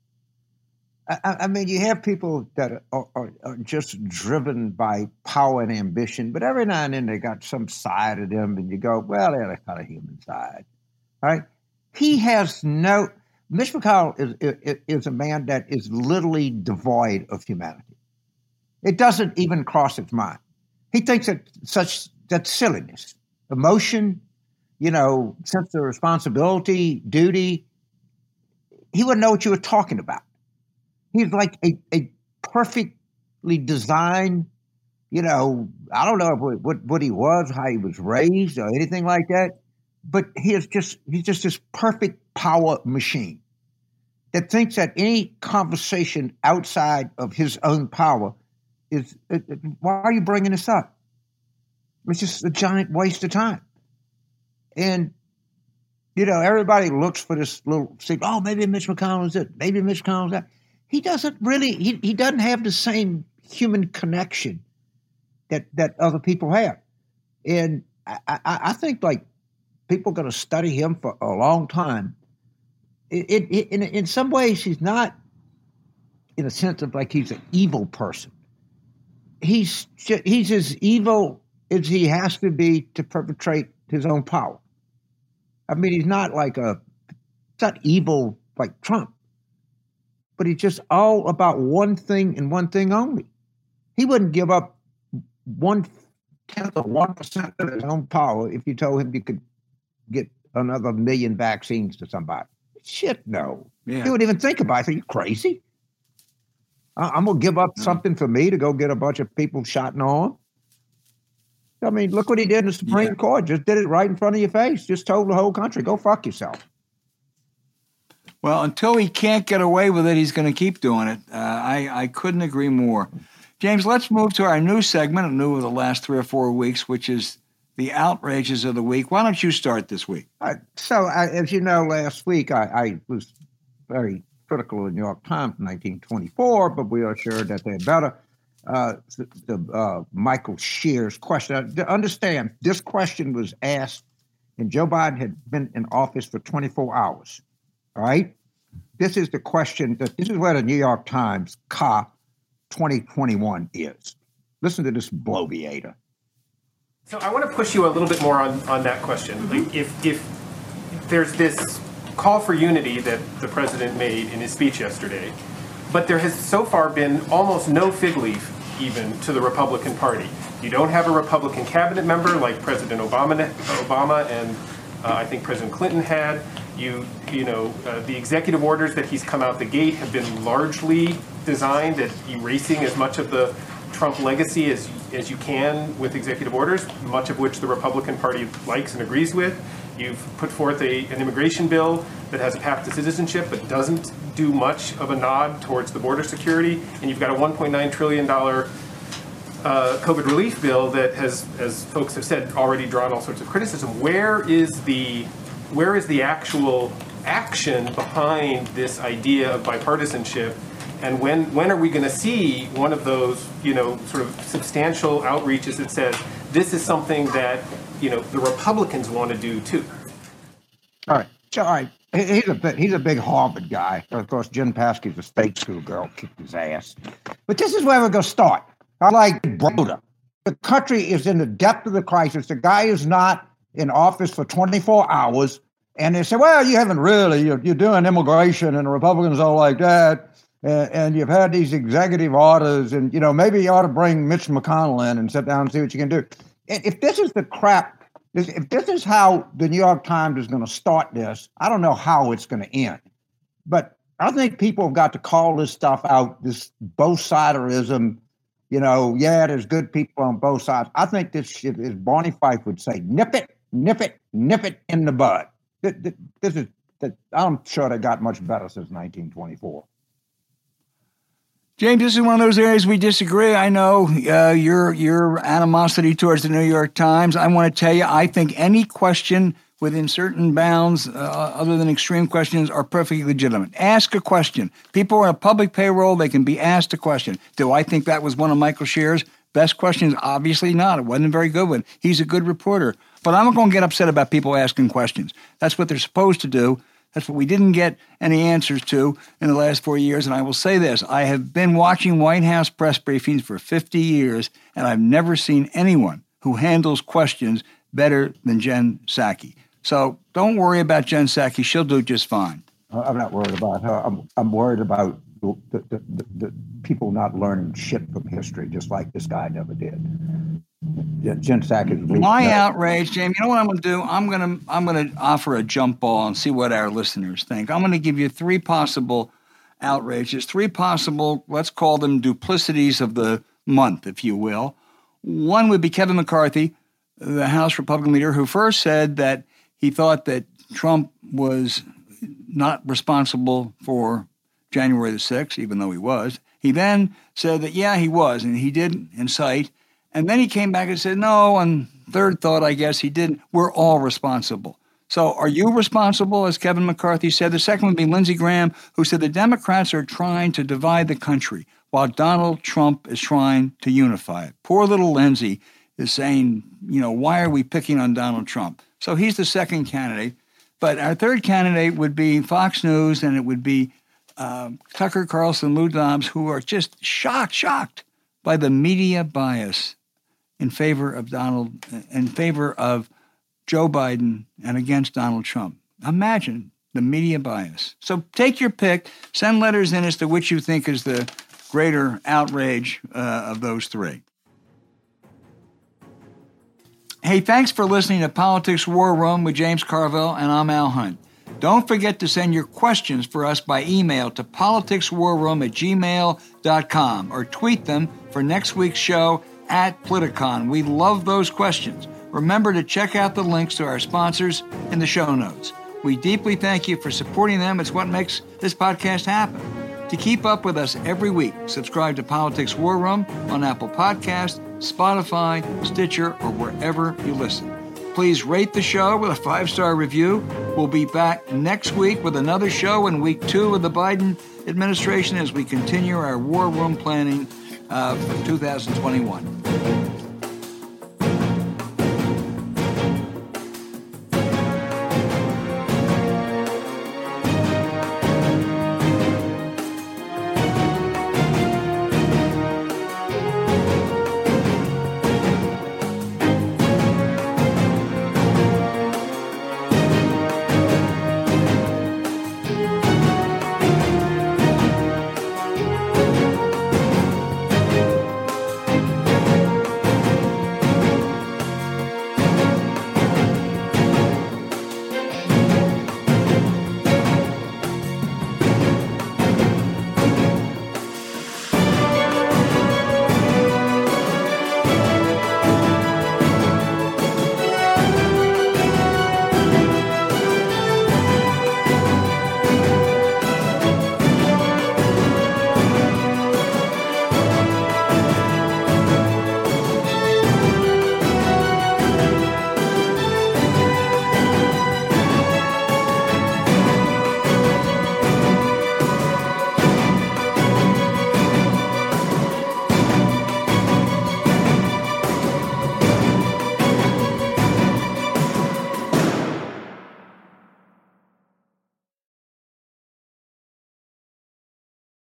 I, I, mean, you have people that are, are, are, just driven by power and ambition, but every now and then they got some side of them, and you go, well, they're kind of human side, right? He has no. Mitch McConnell is, is, a man that is literally devoid of humanity. It doesn't even cross his mind. He thinks that such that silliness, emotion, you know, sense of responsibility, duty. He wouldn't know what you were talking about he's like a, a perfectly designed, you know, I don't know what, what, what he was, how he was raised, or anything like that. But he is just he's just this perfect power machine that thinks that any conversation outside of his own power is it, it, why are you bringing this up? It's just a giant waste of time. And you know, everybody looks for this little thing. Oh, maybe Mitch McConnell's it. Maybe Mitch McConnell's that he doesn't really he, he doesn't have the same human connection that that other people have and i i, I think like people are going to study him for a long time. It, it, in, in some ways he's not in a sense of like he's an evil person. He's he's as evil as he has to be to perpetrate his own power. I mean he's not like a not evil like trump but he's just all about one thing and one thing only. He wouldn't give up one tenth of one percent of his own power if you told him you could get another million vaccines to somebody. Shit, no. Yeah. He wouldn't even think about it. Are you crazy? I'm gonna give up no. something for me to go get a bunch of people shot in the arm. I mean, look what he did in the Supreme yeah. Court. Just did it right in front of your face. Just told the whole country, go fuck yourself. Well, until he can't get away with it, he's going to keep doing it. Uh, I, I couldn't agree more. James, let's move to our new segment, a new of the last three or four weeks, which is the outrages of the week. Why don't you start this week? Uh, so, I, as you know, last week I, I, was very critical of the New York Times in 1924, but we are sure that they're better. Uh, the, the uh, Michael Shear's question. Uh, understand, this question was asked, and Joe Biden had been in office for 24 hours. All right. This is the question that this is where the New York Times CA 2021 is. Listen to this bloviator. So I want to push you a little bit more on, on that question. Mm-hmm. Like if if there's this call for unity that the president made in his speech yesterday, but there has so far been almost no fig leaf even to the Republican Party. You don't have a Republican cabinet member like President Obama, Obama and uh, I think President Clinton had. You, you know, uh, the executive orders that he's come out the gate have been largely designed at erasing as much of the Trump legacy as, as you can with executive orders, much of which the Republican Party likes and agrees with. You've put forth a, an immigration bill that has a path to citizenship but doesn't do much of a nod towards the border security. And you've got a $1.9 trillion uh, COVID relief bill that has, as folks have said, already drawn all sorts of criticism. Where is the where is the actual action behind this idea of bipartisanship And when when are we going to see one of those, you know, sort of substantial outreaches that says this is something that you know the Republicans want to do too? All right, all right. He's a he's a big Harvard guy. Of course, Jen Psaki a state school girl, kicked his ass. But this is where we're going to start. I like Broder. The country is in the depth of the crisis. The guy is not in office for 24 hours. And they say, well, you haven't really, you're, you're doing immigration, and the Republicans are like that. And, and, you've had these executive orders, and, you know, maybe you ought to bring Mitch McConnell in and sit down and see what you can do. If this is the crap, if this is how the New York Times is going to start this, I don't know how it's going to end. But I think people have got to call this stuff out, this both siderism you know, yeah, there's good people on both sides. I think this shit, as Barney Fife would say, nip it, nip it, nip it in the bud. This is, I'm sure they got much better since 1924. James, this is one of those areas we disagree. I know uh, your your animosity towards the New York Times. I want to tell you, I think any question within certain bounds, uh, other than extreme questions, are perfectly legitimate. Ask a question. People are on a public payroll; they can be asked a question. Do I think that was one of Michael Shear's best questions? Obviously not. It wasn't a very good one. He's a good reporter, but I'm not going to get upset about people asking questions. That's what they're supposed to do. That's what we didn't get any answers to in the last four years. And I will say this I have been watching White House press briefings for 50 years, and I've never seen anyone who handles questions better than Jen Psaki. So don't worry about Jen Psaki. She'll do just fine. I'm not worried about her. I'm, I'm worried about the, the, the, the, people not learning shit from history, just like this guy never did. Jen Psaki is my outrage, Jamie. You know what I'm going to do? I'm going to I'm going to offer a jump ball and see what our listeners think. I'm going to give you three possible outrages, three possible, let's call them duplicities of the month, if you will. One would be Kevin McCarthy, the House Republican leader, who first said that he thought that Trump was not responsible for January the 6th, even though he was. He then said that, yeah, he was, and he did incite. And then he came back and said, no, on third thought, I guess he didn't. We're all responsible. So are you responsible, as Kevin McCarthy said? The second would be Lindsey Graham, who said the Democrats are trying to divide the country while Donald Trump is trying to unify it. Poor little Lindsey is saying, you know, why are we picking on Donald Trump? So he's the second candidate. But our third candidate would be Fox News, and it would be um, Tucker Carlson, Lou Dobbs, who are just shocked, shocked by the media bias in favor of Donald, in favor of Joe Biden and against Donald Trump. Imagine the media bias. So take your pick, send letters in as to which you think is the greater outrage uh, of those three. Hey, thanks for listening to Politics War Room with James Carville, and I'm Al Hunt. Don't forget to send your questions for us by email to politicswarroom at gmail.com or tweet them for next week's show at Politicon. We love those questions. Remember to check out the links to our sponsors in the show notes. We deeply thank you for supporting them. It's what makes this podcast happen. To keep up with us every week, subscribe to Politics War Room on Apple Podcast, Spotify, Stitcher, or wherever you listen. Please rate the show with a five star review. We'll be back next week with another show in week two of the Biden administration as we continue our war room planning uh, for 2021.